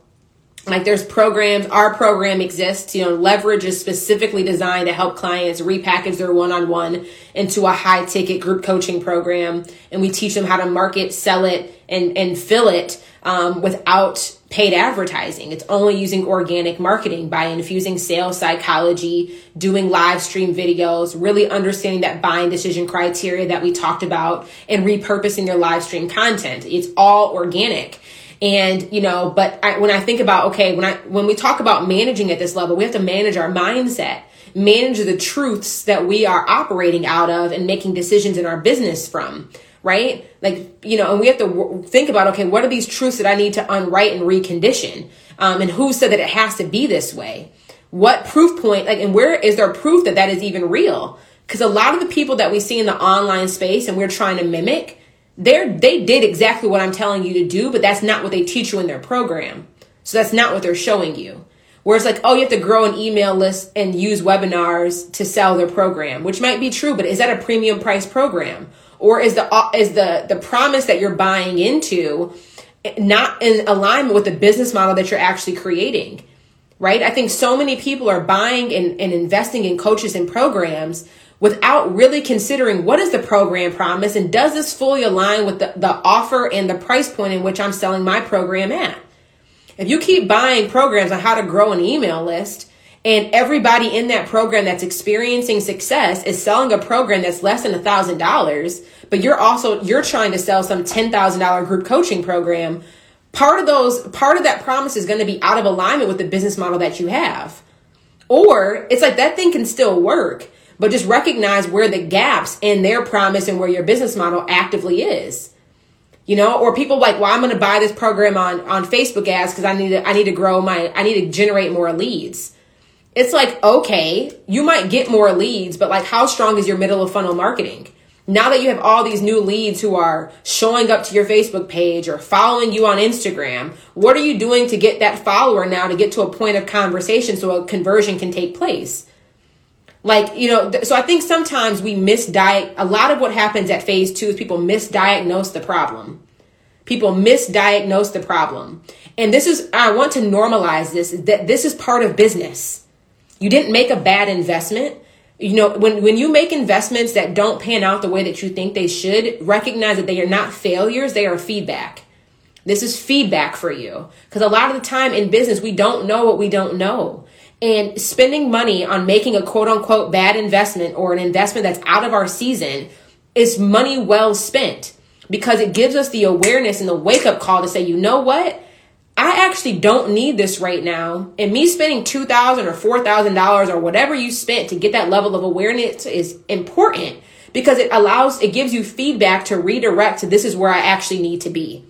like there's programs our program exists you know leverage is specifically designed to help clients repackage their one-on-one into a high ticket group coaching program. And we teach them how to market sell it and and fill it um, without paid advertising. It's only using organic marketing by infusing sales psychology doing live stream videos really understanding that buying decision criteria that we talked about and repurposing your live stream content. It's all organic And, you know, but I, when I think about, okay, when I, when we talk about managing at this level, we have to manage our mindset, manage the truths that we are operating out of and making decisions in our business from right? Like, you know, and we have to think about, okay, what are these truths that I need to unwrite and recondition? Um, and who said that it has to be this way? What proof point, like, and where is there proof that that is even real? Because a lot of the people that we see in the online space and we're trying to mimic, they're, they did exactly what I'm telling you to do, but that's not what they teach you in their program. So that's not what they're showing you. Where it's like, oh, you have to grow an email list and use webinars to sell their program, which might be true, but is that a premium price program? or is the is the the promise that you're buying into not in alignment with the business model that you're actually creating right i think so many people are buying and, and investing in coaches and programs without really considering what is the program promise and does this fully align with the, the offer and the price point in which i'm selling my program at? If you keep buying programs on how to grow an email list and everybody in that program that's experiencing success is selling a program that's less than a thousand dollars but you're also you're trying to sell some $10,000 group coaching program part of those part of that promise is going to be out of alignment with the business model that you have. Or it's like that thing can still work but just recognize where the gaps in their promise and where your business model actively is. You know or people like well i'm going to buy this program on on facebook ads because i need to i need to grow my i need to generate more leads. It's like okay you might get more leads but like how strong is your middle of funnel marketing? Now that you have all these new leads who are showing up to your Facebook page or following you on Instagram, what are you doing to get that follower now to get to a point of conversation so a conversion can take place? Like, you know, th- so I think sometimes we misdiagnose, a lot of what happens at phase two is people misdiagnose the problem. People misdiagnose the problem. And this is, I want to normalize this, that this is part of business. You didn't make a bad investment you know when when you make investments that don't pan out the way that you think they should recognize that they are not failures they are feedback this is feedback for you because a lot of the time in business we don't know what we don't know and spending money on making a quote unquote bad investment or an investment that's out of our season is money well spent because it gives us the awareness and the wake up call to say you know what I actually don't need this right now. And me spending $2,000 or $4,000 or whatever you spent to get that level of awareness is important because it allows, it gives you feedback to redirect to this is where I actually need to be.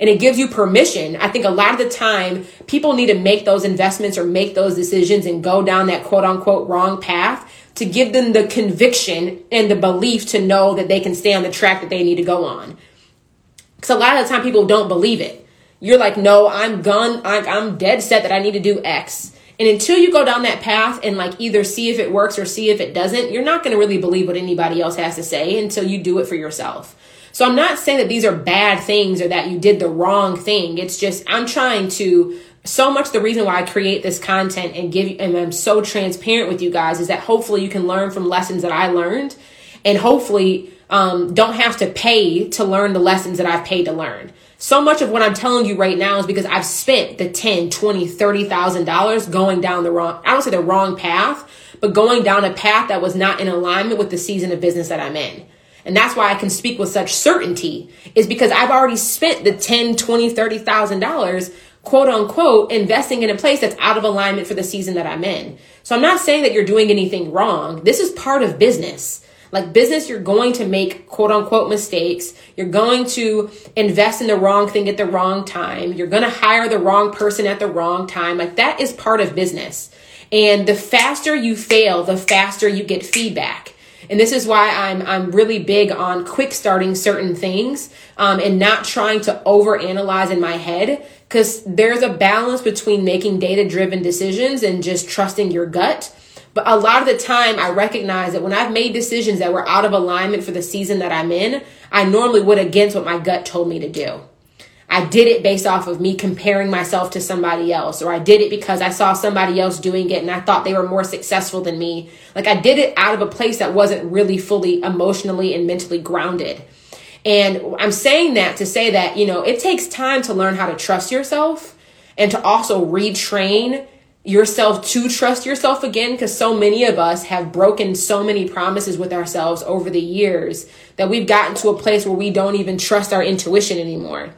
And it gives you permission. I think a lot of the time people need to make those investments or make those decisions and go down that quote unquote wrong path to give them the conviction and the belief to know that they can stay on the track that they need to go on. Because a lot of the time people don't believe it you're like, no, I'm gone. I'm dead set that I need to do X. And until you go down that path and like either see if it works or see if it doesn't, you're not going to really believe what anybody else has to say until you do it for yourself. So I'm not saying that these are bad things or that you did the wrong thing. It's just I'm trying to so much the reason why I create this content and give and I'm so transparent with you guys is that hopefully you can learn from lessons that I learned and hopefully um, don't have to pay to learn the lessons that I've paid to learn so much of what I'm telling you right now is because I've spent the 10, 20, 30,000 dollars going down the wrong, I don't say the wrong path, but going down a path that was not in alignment with the season of business that I'm in. And that's why I can speak with such certainty is because I've already spent the 10, 20, 30,000 dollars quote unquote investing in a place that's out of alignment for the season that I'm in. So I'm not saying that you're doing anything wrong. This is part of business. Like business, you're going to make quote unquote mistakes. You're going to invest in the wrong thing at the wrong time. You're going to hire the wrong person at the wrong time. Like that is part of business. And the faster you fail, the faster you get feedback. And this is why I'm I'm really big on quick starting certain things um, and not trying to overanalyze in my head because there's a balance between making data driven decisions and just trusting your gut but a lot of the time, I recognize that when I've made decisions that were out of alignment for the season that I'm in, I normally would against what my gut told me to do. I did it based off of me comparing myself to somebody else, or I did it because I saw somebody else doing it and I thought they were more successful than me. Like I did it out of a place that wasn't really fully emotionally and mentally grounded. And I'm saying that to say that, you know, it takes time to learn how to trust yourself and to also retrain yourself to trust yourself again because so many of us have broken so many promises with ourselves over the years that we've gotten to a place where we don't even trust our intuition anymore.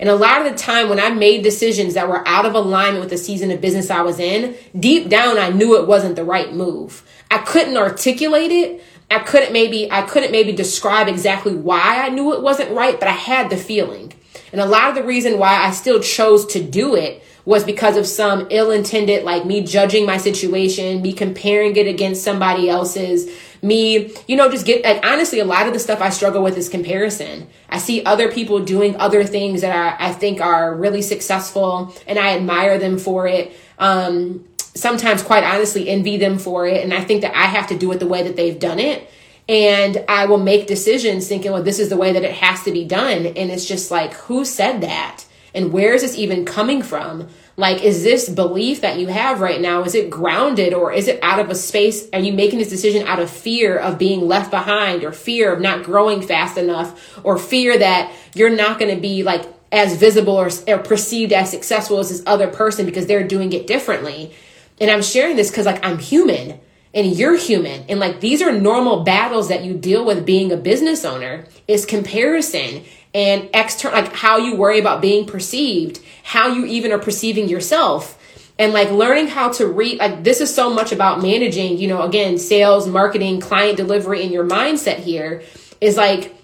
And a lot of the time when I made decisions that were out of alignment with the season of business I was in, deep down I knew it wasn't the right move. I couldn't articulate it. I couldn't maybe I couldn't maybe describe exactly why I knew it wasn't right, but I had the feeling. And a lot of the reason why I still chose to do it was because of some ill intended, like me judging my situation, me comparing it against somebody else's, me, you know, just get, honestly, a lot of the stuff I struggle with is comparison. I see other people doing other things that I, I think are really successful and I admire them for it. Um, sometimes, quite honestly, envy them for it. And I think that I have to do it the way that they've done it. And I will make decisions thinking, well, this is the way that it has to be done. And it's just like, who said that? And where is this even coming from? Like, is this belief that you have right now, is it grounded or is it out of a space? Are you making this decision out of fear of being left behind or fear of not growing fast enough or fear that you're not going to be like as visible or, or perceived as successful as this other person because they're doing it differently? And I'm sharing this because like I'm human and you're human and like these are normal battles that you deal with being a business owner is comparison and external like how you worry about being perceived how you even are perceiving yourself and like learning how to read like this is so much about managing you know again sales marketing client delivery and your mindset here is like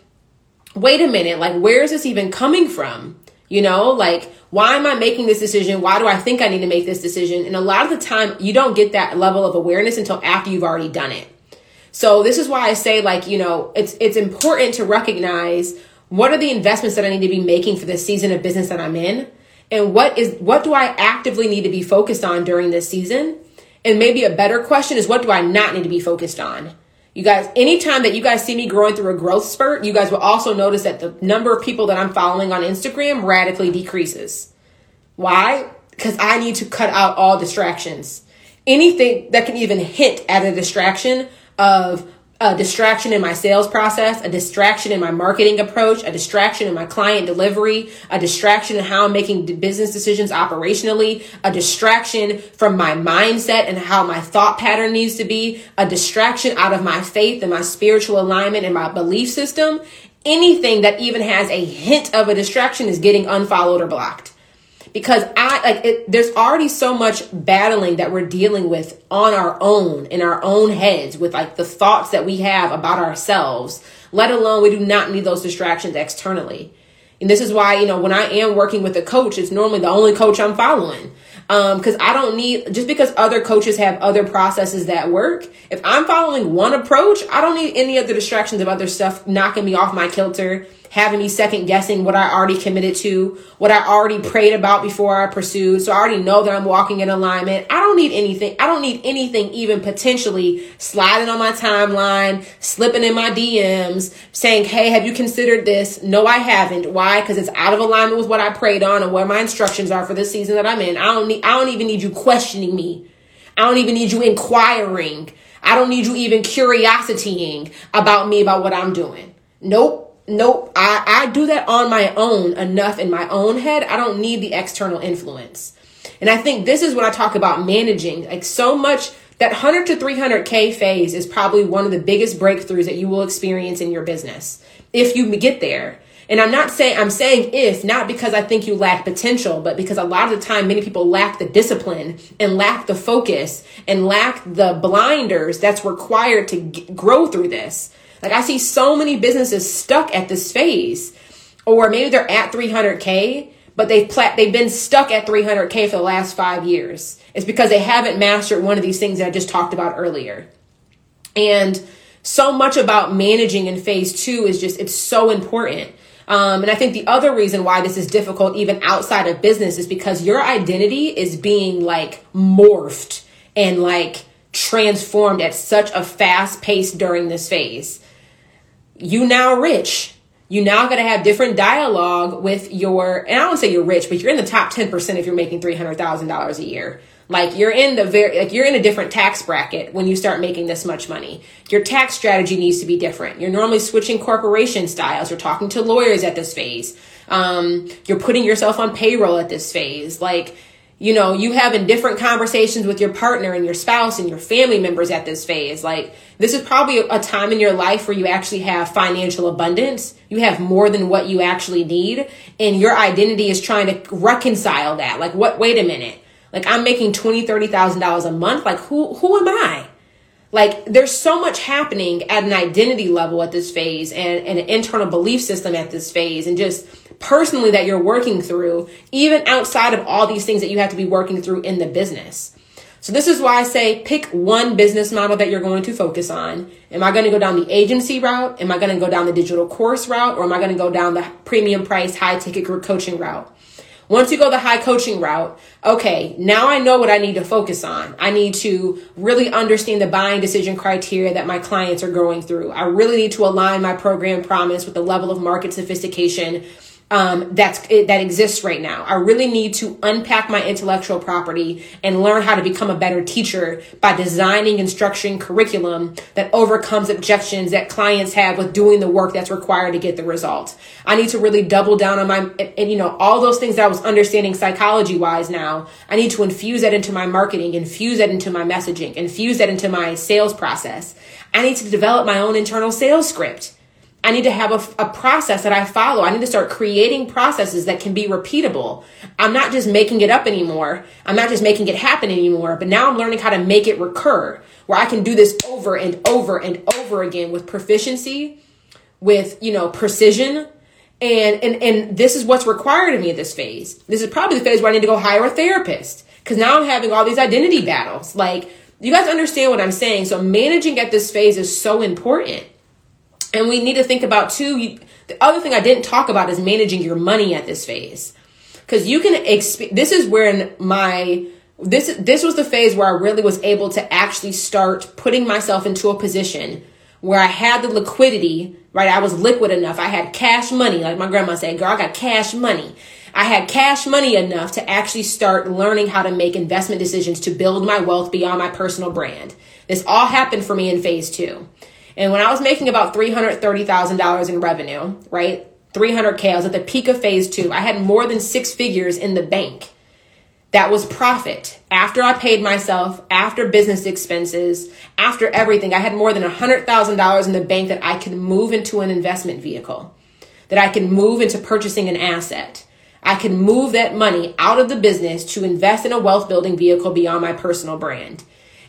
wait a minute like where is this even coming from you know like why am I making this decision? Why do I think I need to make this decision? And a lot of the time, you don't get that level of awareness until after you've already done it. So this is why I say like, you know, it's it's important to recognize what are the investments that I need to be making for this season of business that I'm in? And what is what do I actively need to be focused on during this season? And maybe a better question is what do I not need to be focused on? You guys, anytime that you guys see me growing through a growth spurt, you guys will also notice that the number of people that I'm following on Instagram radically decreases. Why? Because I need to cut out all distractions. Anything that can even hint at a distraction of a distraction in my sales process, a distraction in my marketing approach, a distraction in my client delivery, a distraction in how I'm making business decisions operationally, a distraction from my mindset and how my thought pattern needs to be, a distraction out of my faith and my spiritual alignment and my belief system. Anything that even has a hint of a distraction is getting unfollowed or blocked because I like it, there's already so much battling that we're dealing with on our own in our own heads with like the thoughts that we have about ourselves. Let alone we do not need those distractions externally. And this is why, you know, when I am working with a coach, it's normally the only coach I'm following. Um, cause I don't need, just because other coaches have other processes that work, if I'm following one approach, I don't need any other distractions of other stuff knocking me off my kilter having me second guessing what I already committed to, what I already prayed about before I pursued. So I already know that I'm walking in alignment. I don't need anything. I don't need anything even potentially sliding on my timeline, slipping in my DMs, saying, Hey, have you considered this? No, I haven't. Why? Because it's out of alignment with what I prayed on and what my instructions are for this season that I'm in. I don't need, I don't even need you questioning me. I don't even need you inquiring. I don't need you even curiositying about me, about what I'm doing. Nope nope. I, I do that on my own enough in my own head. I don't need the external influence. And i think this is what i talk about managing like so much that 100 to 300k phase is probably one of the biggest breakthroughs that you will experience in your business if you get there. And i'm not saying i'm saying if not because i think you lack potential but because a lot of the time many people lack the discipline and lack the focus and lack the blinders that's required to g- grow through this like I see so many businesses stuck at this phase, or maybe they're at 300k, but they've pla- they've been stuck at 300k for the last five years. It's because they haven't mastered one of these things that I just talked about earlier, and so much about managing in phase two is just it's so important. Um, and I think the other reason why this is difficult, even outside of business, is because your identity is being like morphed and like transformed at such a fast pace during this phase you now rich. You now got to have different dialogue with your, and I don't say you're rich, but you're in the top 10% if you're making $300,000 a year. Like you're in the very, like you're in a different tax bracket when you start making this much money. Your tax strategy needs to be different. You're normally switching corporation styles. You're talking to lawyers at this phase. Um, you're putting yourself on payroll at this phase. Like you know, you having different conversations with your partner and your spouse and your family members at this phase. Like, this is probably a time in your life where you actually have financial abundance. You have more than what you actually need. And your identity is trying to reconcile that. Like, what, wait a minute. Like, I'm making $20,000, $30,000 a month. Like, who, who am I? Like, there's so much happening at an identity level at this phase and, and an internal belief system at this phase. And just, personally that you're working through, even outside of all these things that you have to be working through in the business. So this is why I say pick one business model that you're going to focus on. Am I going to go down the agency route? Am I going to go down the digital course route? Or am I going to go down the premium price, high ticket group coaching route? Once you go the high coaching route, okay, now I know what I need to focus on. I need to really understand the buying decision criteria that my clients are going through. I really need to align my program promise with the level of market sophistication um, that's that exists right now. I really need to unpack my intellectual property and learn how to become a better teacher by designing and structuring curriculum that overcomes objections that clients have with doing the work that's required to get the result. I need to really double down on my and, and you know all those things that I was understanding psychology wise now. I need to infuse that into my marketing, infuse that into my messaging, infuse that into my sales process. I need to develop my own internal sales script. I need to have a, a, process that I follow. I need to start creating processes that can be repeatable. I'm not just making it up anymore. I'm not just making it happen anymore, but now I'm learning how to make it recur where I can do this over and over and over again with proficiency, with, you know, precision. And, and, and this is what's required of me at this phase. This is probably the phase where I need to go hire a therapist because now I'm having all these identity battles. Like, you guys understand what I'm saying. So managing at this phase is so important. And we need to think about too, you, the other thing I didn't talk about is managing your money at this phase. Cause you can, exp- this is where my, this, this was the phase where I really was able to actually start putting myself into a position where I had the liquidity, right? I was liquid enough. I had cash money. Like my grandma said, girl, I got cash money. I had cash money enough to actually start learning how to make investment decisions to build my wealth beyond my personal brand. This all happened for me in phase two. And when I was making about $330,000 in revenue, right? 300K, I was at the peak of phase two. I had more than six figures in the bank. That was profit. After I paid myself, after business expenses, after everything, I had more than $100,000 in the bank that I could move into an investment vehicle, that I could move into purchasing an asset. I could move that money out of the business to invest in a wealth building vehicle beyond my personal brand.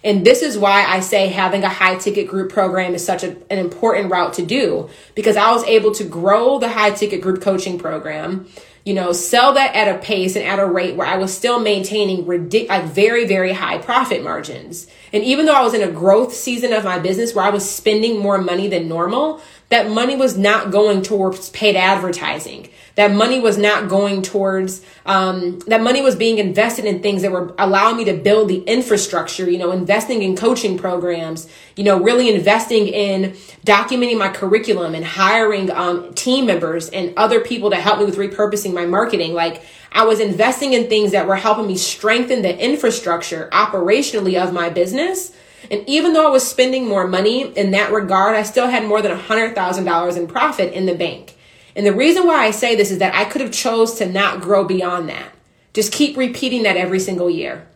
And this is why I say having a high ticket group program is such a, an important route to do because I was able to grow the high ticket group coaching program, you know, sell that at a pace and at a rate where I was still maintaining ridic- like very, very high profit margins. And even though I was in a growth season of my business where I was spending more money than normal, that money was not going towards paid advertising. That money was not going towards, um, that money was being invested in things that were allowing me to build the infrastructure, you know, investing in coaching programs, you know, really investing in documenting my curriculum and hiring um, team members and other people to help me with repurposing my marketing. Like, I was investing in things that were helping me strengthen the infrastructure operationally of my business. And even though I was spending more money in that regard, I still had more than $100,000 in profit in the bank. And the reason why I say this is that I could have chose to not grow beyond that. Just keep repeating that every single year.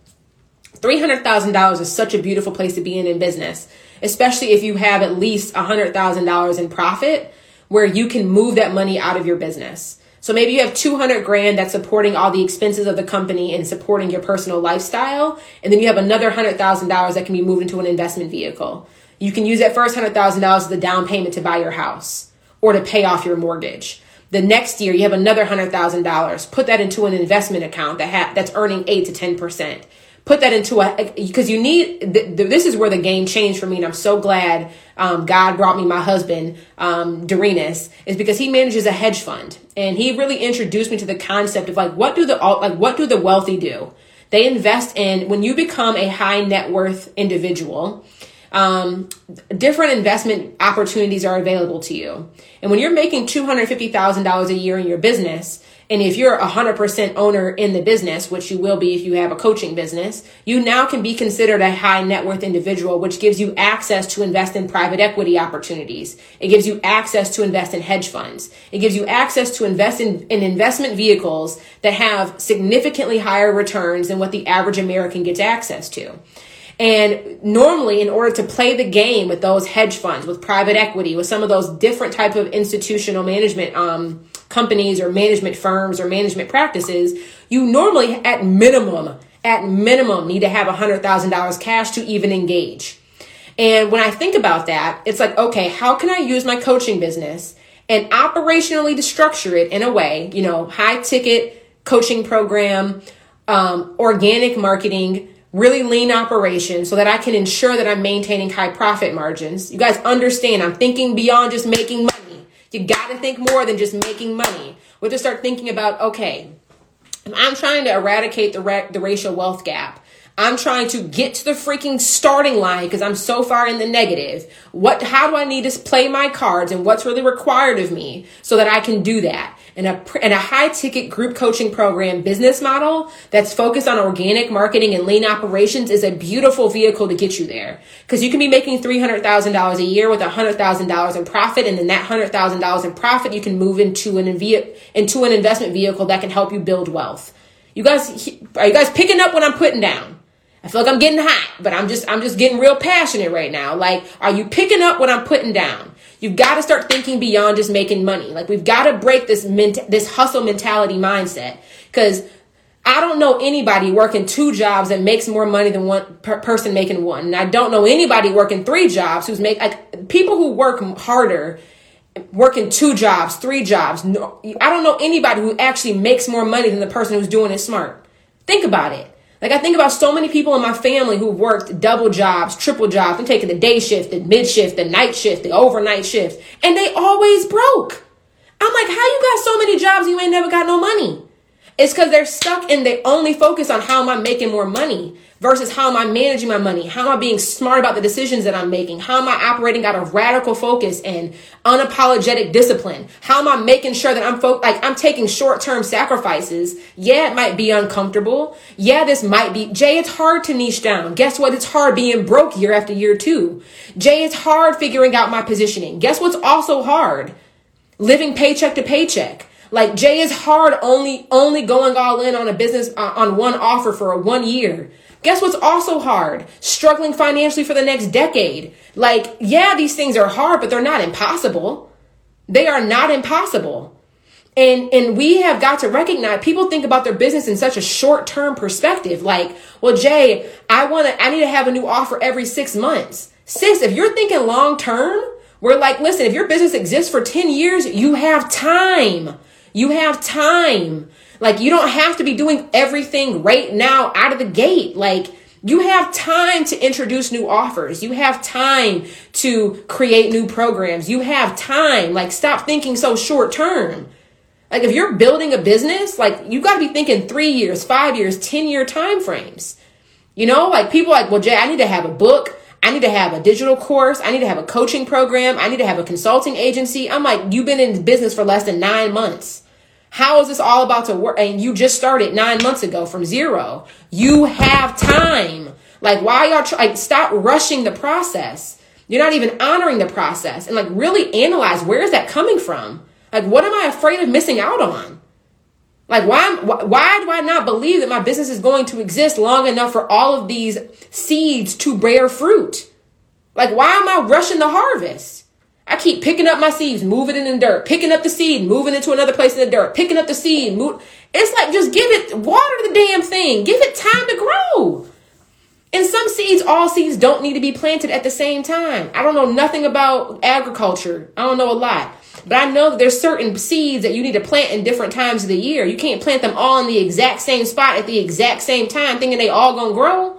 $300,000 is such a beautiful place to be in in business, especially if you have at least $100,000 in profit where you can move that money out of your business. So maybe you have 200 grand that's supporting all the expenses of the company and supporting your personal lifestyle. And then you have another $100,000 that can be moved into an investment vehicle. You can use that first $100,000 as the down payment to buy your house or to pay off your mortgage. The next year, you have another $100,000. Put that into an investment account that ha- that's earning 8 to 10%. Put that into a, because you need, th- th- this is where the game changed for me. And I'm so glad um, God brought me my husband, um, is because he manages a hedge fund. And he really introduced me to the concept of like, what do the, like, what do the wealthy do? They invest in, when you become a high net worth individual, um, different investment opportunities are available to you. And when you're making $250,000 a year in your business And if you're a 100% owner in the business, which you will be if you have a coaching business, you now can be considered a high net worth individual, which gives you access to invest in private equity opportunities. It gives you access to invest in hedge funds. It gives you access to invest in, in investment vehicles that have significantly higher returns than what the average American gets access to. And normally, in order to play the game with those hedge funds, with private equity, with some of those different type of institutional management um, companies or management firms or management practices, you normally, at minimum, at minimum, need to have $100,000 cash to even engage. And when I think about that, it's like, okay, how can I use my coaching business and operationally to structure it in a way, you know, high ticket coaching program, um, organic marketing, really lean operation so that I can ensure that I'm maintaining high profit margins. You guys understand, I'm thinking beyond just making money. You got to think more than just making money. We have to start thinking about, okay, I'm trying to eradicate the, ra- the racial wealth gap. I'm trying to get to the freaking starting line because I'm so far in the negative. What, how do I need to play my cards and what's really required of me so that I can do that? And a, and a high ticket group coaching program business model that's focused on organic marketing and lean operations is a beautiful vehicle to get you there. Cause you can be making $300,000 a year with $100,000 in profit. And then that $100,000 in profit, you can move into an, into an investment vehicle that can help you build wealth. You guys, are you guys picking up what I'm putting down? I feel like I'm getting hot, but I'm just I'm just getting real passionate right now. Like, are you picking up what I'm putting down? You've got to start thinking beyond just making money. Like we've got to break this ment- this hustle mentality mindset cuz I don't know anybody working two jobs that makes more money than one per- person making one. And I don't know anybody working three jobs who's make like people who work harder working two jobs, three jobs. No, I don't know anybody who actually makes more money than the person who's doing it smart. Think about it. Like I think about so many people in my family who worked double jobs, triple jobs. I'm taking the day shift, the mid shift, the night shift, the overnight shift, and they always broke. I'm like, how you got so many jobs you ain't never got no money? It's because they're stuck and they only focus on how am I making more money versus how am I managing my money? How am I being smart about the decisions that I'm making? How am I operating out of radical focus and unapologetic discipline? How am I making sure that I'm fo- like I'm taking short-term sacrifices? Yeah, it might be uncomfortable. Yeah, this might be Jay, it's hard to niche down. Guess what? It's hard being broke year after year too. Jay, it's hard figuring out my positioning. Guess what's also hard? Living paycheck to paycheck. Like Jay is hard only only going all in on a business uh, on one offer for a one year. Guess what's also hard? Struggling financially for the next decade. Like, yeah, these things are hard, but they're not impossible. They are not impossible. And and we have got to recognize people think about their business in such a short-term perspective. Like, well, Jay, I want to I need to have a new offer every 6 months. Sis, if you're thinking long term, we're like, listen, if your business exists for 10 years, you have time. You have time. Like you don't have to be doing everything right now out of the gate. Like you have time to introduce new offers. You have time to create new programs. You have time. Like stop thinking so short term. Like if you're building a business, like you got to be thinking 3 years, 5 years, 10 year time frames. You know, like people like, "Well, Jay, I need to have a book. I need to have a digital course. I need to have a coaching program. I need to have a consulting agency." I'm like, "You've been in business for less than 9 months." How is this all about to work? And you just started nine months ago from zero. You have time. Like, why y'all try, like, stop rushing the process. You're not even honoring the process and like really analyze where is that coming from? Like, what am I afraid of missing out on? Like, why, why do I not believe that my business is going to exist long enough for all of these seeds to bear fruit? Like, why am I rushing the harvest? I keep picking up my seeds, moving it in the dirt, picking up the seed, moving it to another place in the dirt, picking up the seed, move. It's like just give it water the damn thing. Give it time to grow. And some seeds, all seeds don't need to be planted at the same time. I don't know nothing about agriculture. I don't know a lot. But I know there's certain seeds that you need to plant in different times of the year. You can't plant them all in the exact same spot at the exact same time thinking they all gonna grow.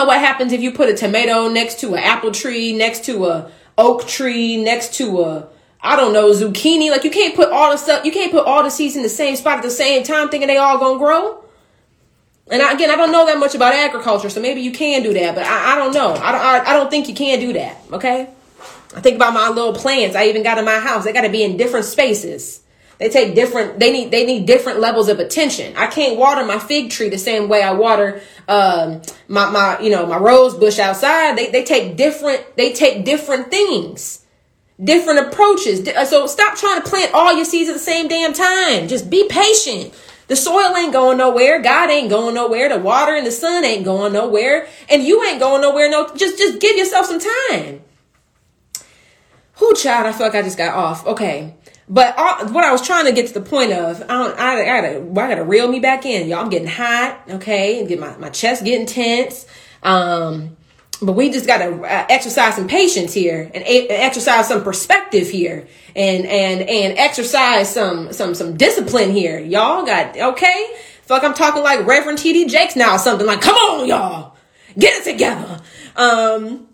Know what happens if you put a tomato next to an apple tree, next to a oak tree, next to a I don't know zucchini. Like you can't put all the stuff. You can't put all the seeds in the same spot at the same time, thinking they all gonna grow. And I, again, I don't know that much about agriculture, so maybe you can do that, but I, I don't know. I don't. I, I don't think you can do that. Okay. I think about my little plants I even got in my house. They got to be in different spaces. They take different. They need. They need different levels of attention. I can't water my fig tree the same way I water um, my my you know my rose bush outside. They they take different. They take different things, different approaches. So stop trying to plant all your seeds at the same damn time. Just be patient. The soil ain't going nowhere. God ain't going nowhere. The water and the sun ain't going nowhere, and you ain't going nowhere. No, just just give yourself some time. Who child? I feel like I just got off. Okay. But all, what I was trying to get to the point of, I don't, I, I gotta, I gotta reel me back in, y'all. I'm getting hot, okay, get my, my chest getting tense. Um, but we just gotta uh, exercise some patience here and a- exercise some perspective here and, and, and exercise some, some, some discipline here. Y'all got, okay? Feel like I'm talking like Reverend TD Jakes now or something like, come on, y'all, get it together. Um,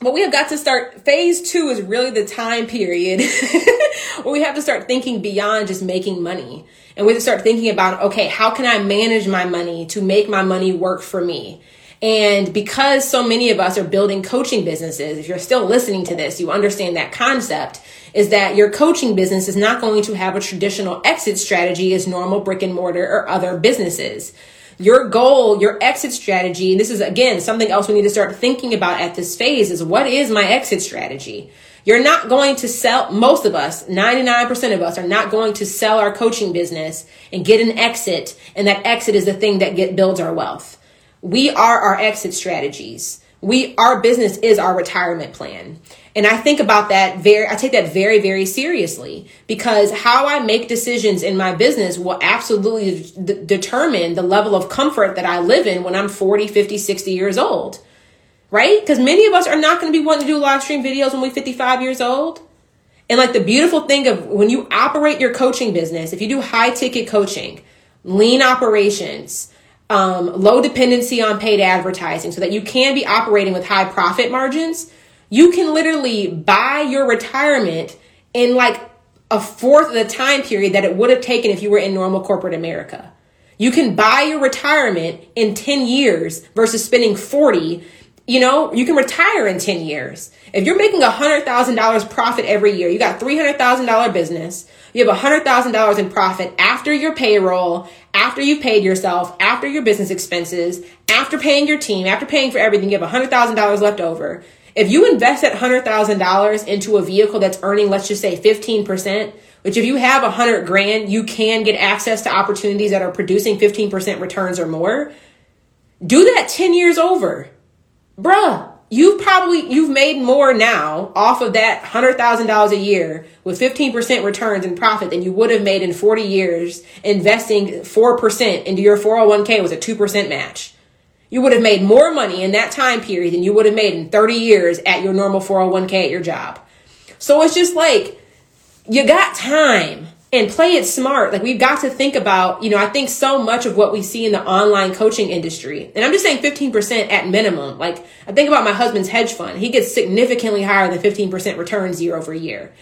but we have got to start phase two is really the time period where we have to start thinking beyond just making money. And we have to start thinking about okay how can i manage my money to make my money work for me? And because so many of us are building coaching businesses if you're still listening to this you understand that concept is that your coaching business is not going to have a traditional exit strategy as normal brick and mortar or other businesses your goal, your exit strategy, and this is again something else we need to start thinking about at this phase is what is my exit strategy? You're not going to sell, most of us, 99% of us are not going to sell our coaching business and get an exit, and that exit is the thing that get, builds our wealth. We are our exit strategies. We, our business is our retirement plan. And I think about that very, I take that very, very seriously because how I make decisions in my business will absolutely d- determine the level of comfort that I live in when I'm 40, 50, 60 years old. Right? Because many of us are not going to be wanting to do live stream videos when we're 55 years old. And like the beautiful thing of when you operate your coaching business, if you do high ticket coaching, lean operations, um, low dependency on paid advertising so that you can be operating with high profit margins, you can literally buy your retirement in like a fourth of the time period that it would have taken if you were in normal corporate America. You can buy your retirement in 10 years versus spending 40. You know, you can retire in 10 years. If you're making $100,000 profit every year, you got $300,000 business, you have $100,000 in profit after your payroll, after you've paid yourself, after your business expenses, after paying your team, after paying for everything, you have $100,000 left over. If you invest that $100,000 into a vehicle that's earning, let's just say 15%, which if you have a hundred grand, you can get access to opportunities that are producing 15% returns or more. Do that 10 years over. Bruh, you've probably, you've made more now off of that $100,000 a year with 15% returns and profit than you would have made in 40 years investing 4% into your 401k was a 2% match. You would have made more money in that time period than you would have made in 30 years at your normal 401k at your job. So it's just like, you got time and play it smart. Like we've got to think about, you know, I think so much of what we see in the online coaching industry, and I'm just saying 15% at minimum. Like I think about my husband's hedge fund. He gets significantly higher than 15% returns year over year.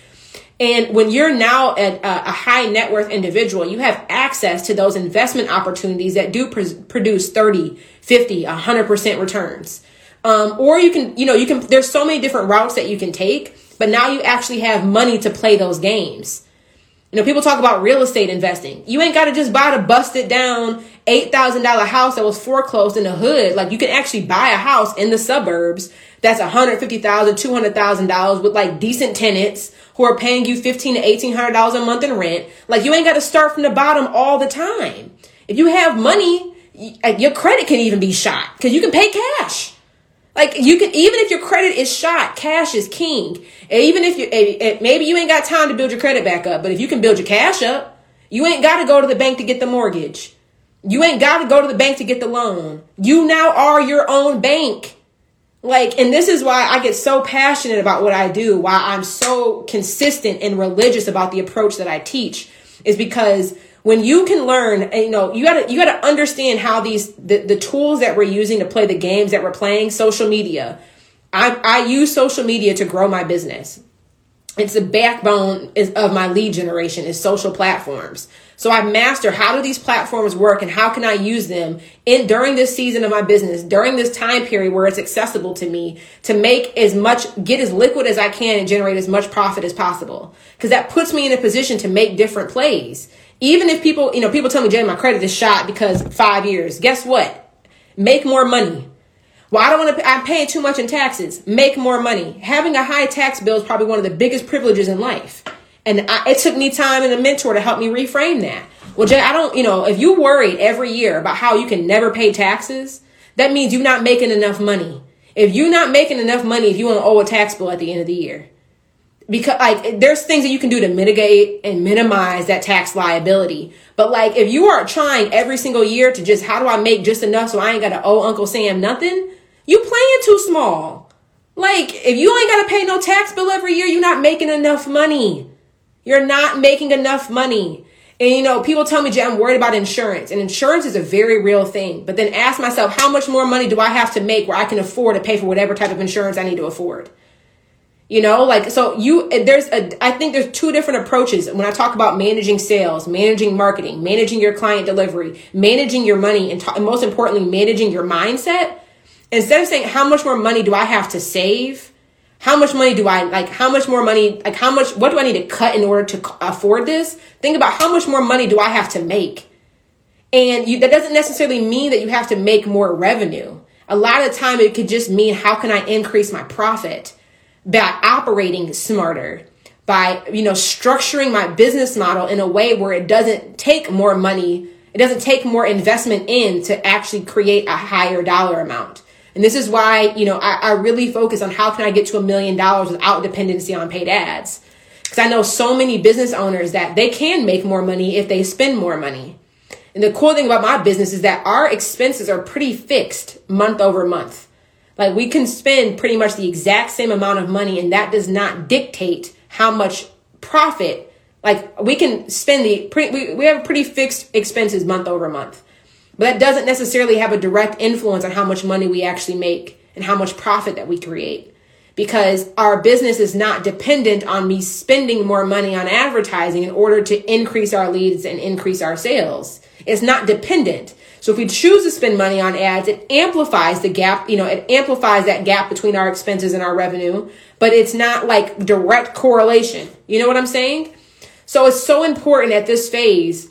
And when you're now a, a high net worth individual, you have access to those investment opportunities that do pr- produce 30, 50, 100% returns. Um, or you can, you know, you can, there's so many different routes that you can take, but now you actually have money to play those games. You know, people talk about real estate investing. You ain't got to just buy the busted down $8,000 house that was foreclosed in the hood. Like you can actually buy a house in the suburbs that's $150,000, $200,000 with like decent tenants who are paying you $1,500 to $1,800 a month in rent. Like you ain't got to start from the bottom all the time. If you have money, your credit can even be shot because you can pay cash. Like you can, even if your credit is shot, cash is king. And even if you, maybe you ain't got time to build your credit back up, but if you can build your cash up, you ain't got to go to the bank to get the mortgage. You ain't got to go to the bank to get the loan. You now are your own bank. Like, and this is why I get so passionate about what I do, why I'm so consistent and religious about the approach that I teach, is because when you can learn, eh, you know, you gotta, you gotta understand how these, the, the tools that we're using to play the games that we're playing, social media. I, I use social media to grow my business. it's the backbone is, of my lead generation is social platforms. So I master how do these platforms work and how can I use them in during this season of my business, during this time period where it's accessible to me to make as much, get as liquid as I can and generate as much profit as possible. Cause that puts me in a position to make different plays. Even if people, you know, people tell me, Jay, my credit is shot because five years. Guess what? Make more money well, I don't want to, I'm paying too much in taxes. Make more money. Having a high tax bill is probably one of the biggest privileges in life. And I, it took me time and a mentor to help me reframe that. Well, Jay, I don't, you know, if you worried every year about how you can never pay taxes, that means you're not making enough money. If you're not making enough money, if you want to owe a tax bill at the end of the year, because like there's things that you can do to mitigate and minimize that tax liability. But like if you are trying every single year to just how do I make just enough so I ain't got to owe Uncle Sam nothing, you playing too small. Like, if you ain't got to pay no tax bill every year, you're not making enough money. You're not making enough money. And you know, people tell me, Jay, I'm worried about insurance. And insurance is a very real thing. But then ask myself, how much more money do I have to make where I can afford to pay for whatever type of insurance I need to afford? You know, like, so you, there's a, I think there's two different approaches when I talk about managing sales, managing marketing, managing your client delivery, managing your money, and, and most importantly, managing your mindset instead of saying how much more money do I have to save, how much money do I like how much more money like how much what do I need to cut in order to afford this? Think about how much more money do I have to make? And you, that doesn't necessarily mean that you have to make more revenue. A lot of time it could just mean how can I increase my profit by operating smarter, by you know structuring my business model in a way where it doesn't take more money, it doesn't take more investment in to actually create a higher dollar amount. And this is why, you know, I, I really focus on how can I get to a million dollars without dependency on paid ads. Because I know so many business owners that they can make more money if they spend more money. And the cool thing about my business is that our expenses are pretty fixed month over month. Like we can spend pretty much the exact same amount of money and that does not dictate how much profit. Like we can spend the, we, we have pretty fixed expenses month over month. But that doesn't necessarily have a direct influence on how much money we actually make and how much profit that we create. Because our business is not dependent on me spending more money on advertising in order to increase our leads and increase our sales. It's not dependent. So if we choose to spend money on ads, it amplifies the gap, you know, it amplifies that gap between our expenses and our revenue, but it's not like direct correlation. You know what I'm saying? So it's so important at this phase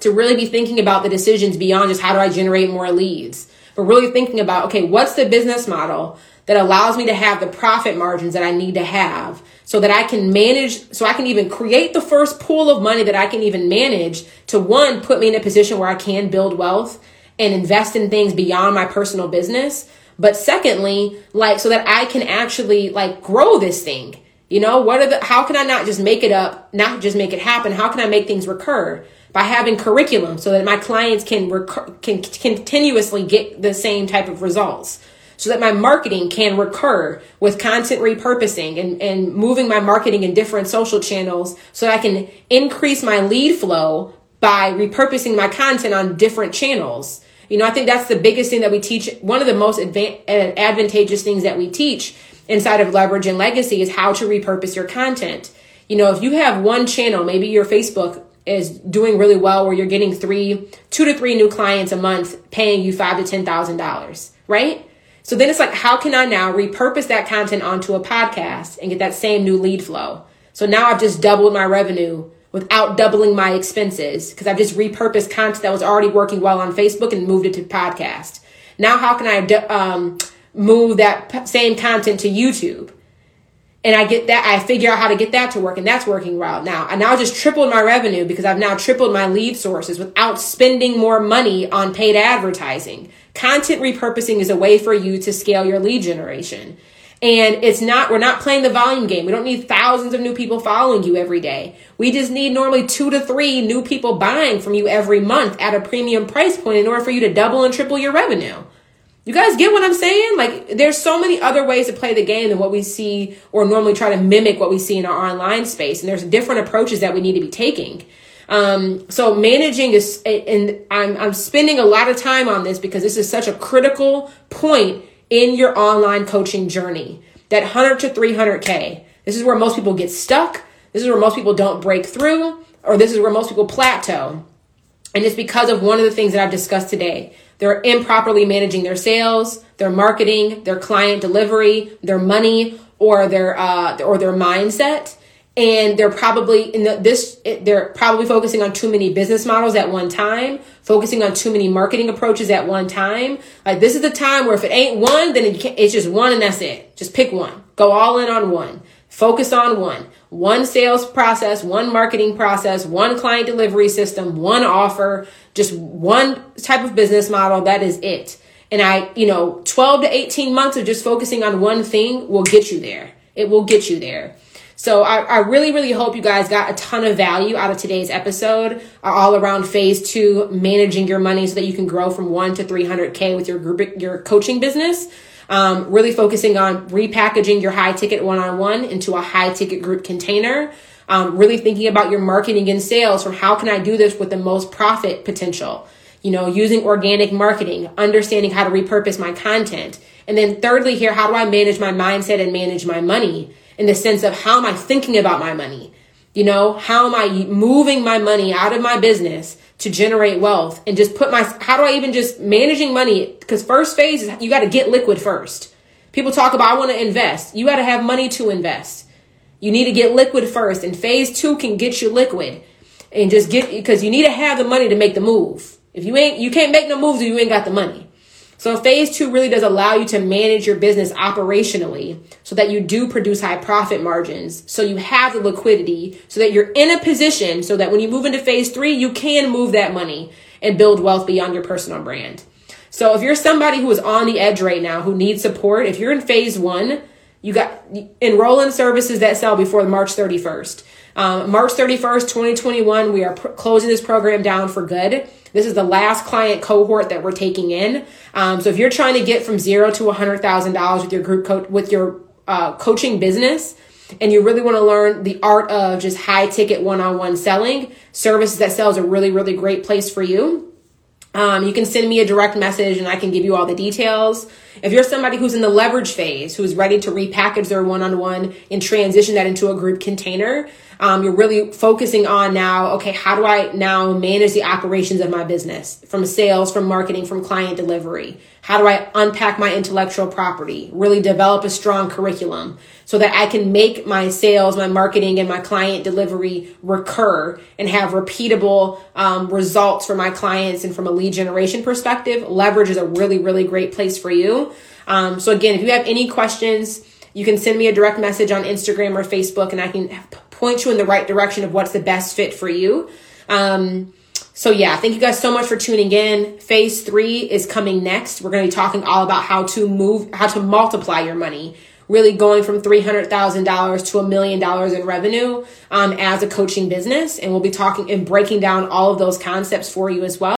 to really be thinking about the decisions beyond just how do I generate more leads, but really thinking about, okay, what's the business model that allows me to have the profit margins that I need to have so that I can manage, so I can even create the first pool of money that I can even manage to one, put me in a position where I can build wealth and invest in things beyond my personal business. But secondly, like, so that I can actually like grow this thing. You know, what are the, how can I not just make it up, not just make it happen? How can I make things recur? by having curriculum so that my clients can recur- can continuously get the same type of results so that my marketing can recur with content repurposing and, and moving my marketing in different social channels so I can increase my lead flow by repurposing my content on different channels. You know, I think that's the biggest thing that we teach. One of the most adva- uh, advantageous things that we teach inside of leverage and legacy is how to repurpose your content. You know, if you have one channel, maybe your Facebook is doing really well where you're getting three two to three new clients a month paying you five to ten thousand dollars right so then it's like how can i now repurpose that content onto a podcast and get that same new lead flow so now i've just doubled my revenue without doubling my expenses because i've just repurposed content that was already working well on facebook and moved it to podcast now how can i um, move that same content to youtube and I get that, I figure out how to get that to work, and that's working well now. I now just tripled my revenue because I've now tripled my lead sources without spending more money on paid advertising. Content repurposing is a way for you to scale your lead generation. And it's not, we're not playing the volume game. We don't need thousands of new people following you every day. We just need normally two to three new people buying from you every month at a premium price point in order for you to double and triple your revenue. You guys get what I'm saying? Like, there's so many other ways to play the game than what we see or normally try to mimic what we see in our online space. And there's different approaches that we need to be taking. Um, so managing is, and I'm, I'm spending a lot of time on this because this is such a critical point in your online coaching journey. That 100 to 300K, This is where most people get stuck. This is where most people don't break through, or this is where most people plateau. And it's because of one of the things that I've discussed today. They're improperly managing their sales, their marketing, their client delivery, their money, or their uh, or their mindset. And they're probably in the, this. They're probably focusing on too many business models at one time, focusing on too many marketing approaches at one time. Like this is the time where if it ain't one, then it it's just one and that's it. Just pick one. Go all in on one. Focus on one. One sales process, one marketing process, one client delivery system, one offer, just one type of business model. That is it. And I, you know, 12 to 18 months of just focusing on one thing will get you there. It will get you there. So I, I, really, really hope you guys got a ton of value out of today's episode, uh, all around phase two, managing your money so that you can grow from one to 300K with your group, your coaching business. Um, really focusing on repackaging your high ticket one on one into a high ticket group container. Um, really thinking about your marketing and sales from how can I do this with the most profit potential? You know, using organic marketing, understanding how to repurpose my content. And then thirdly, here, how do I manage my mindset and manage my money in the sense of how am I thinking about my money? You know, how am I moving my money out of my business to generate wealth and just put my, how do I even just managing money? Because first phase is you got to get liquid first. People talk about, I want to invest. You got to have money to invest. You need to get liquid first and phase two can get you liquid and just get, because you need to have the money to make the move. If you ain't, you can't make no moves if you ain't got the money. So phase two really does allow you to manage your business operationally so that you do produce high profit margins. So you have the liquidity so that you're in a position so that when you move into phase three, you can move that money and build wealth beyond your personal brand. So if you're somebody who is on the edge right now, who needs support, if you're in phase one, you got enroll in services that sell before March 31st. Um, March 31st, 2021, we are pr- closing this program down for good. This is the last client cohort that we're taking in. Um, so if you're trying to get from zero to $100,000 with your group coach, with your uh, coaching business, and you really want to learn the art of just high ticket one on one selling, services that sell is a really, really great place for you. Um, you can send me a direct message and I can give you all the details. If you're somebody who's in the leverage phase, who's ready to repackage their one on one and transition that into a group container, um, you're really focusing on now, okay, how do I now manage the operations of my business from sales, from marketing, from client delivery? How do I unpack my intellectual property? Really develop a strong curriculum so that I can make my sales, my marketing, and my client delivery recur and have repeatable um, results for my clients. And from a lead generation perspective, leverage is a really, really great place for you. Um, so again, if you have any questions, you can send me a direct message on Instagram or Facebook and I can point you in the right direction of what's the best fit for you. Um, so yeah, thank you guys so much for tuning in. Phase three is coming next. We're going to be talking all about how to move, how to multiply your money. Really going from $300,000 to a million dollars in revenue um, as a coaching business. And we'll be talking and breaking down all of those concepts for you as well.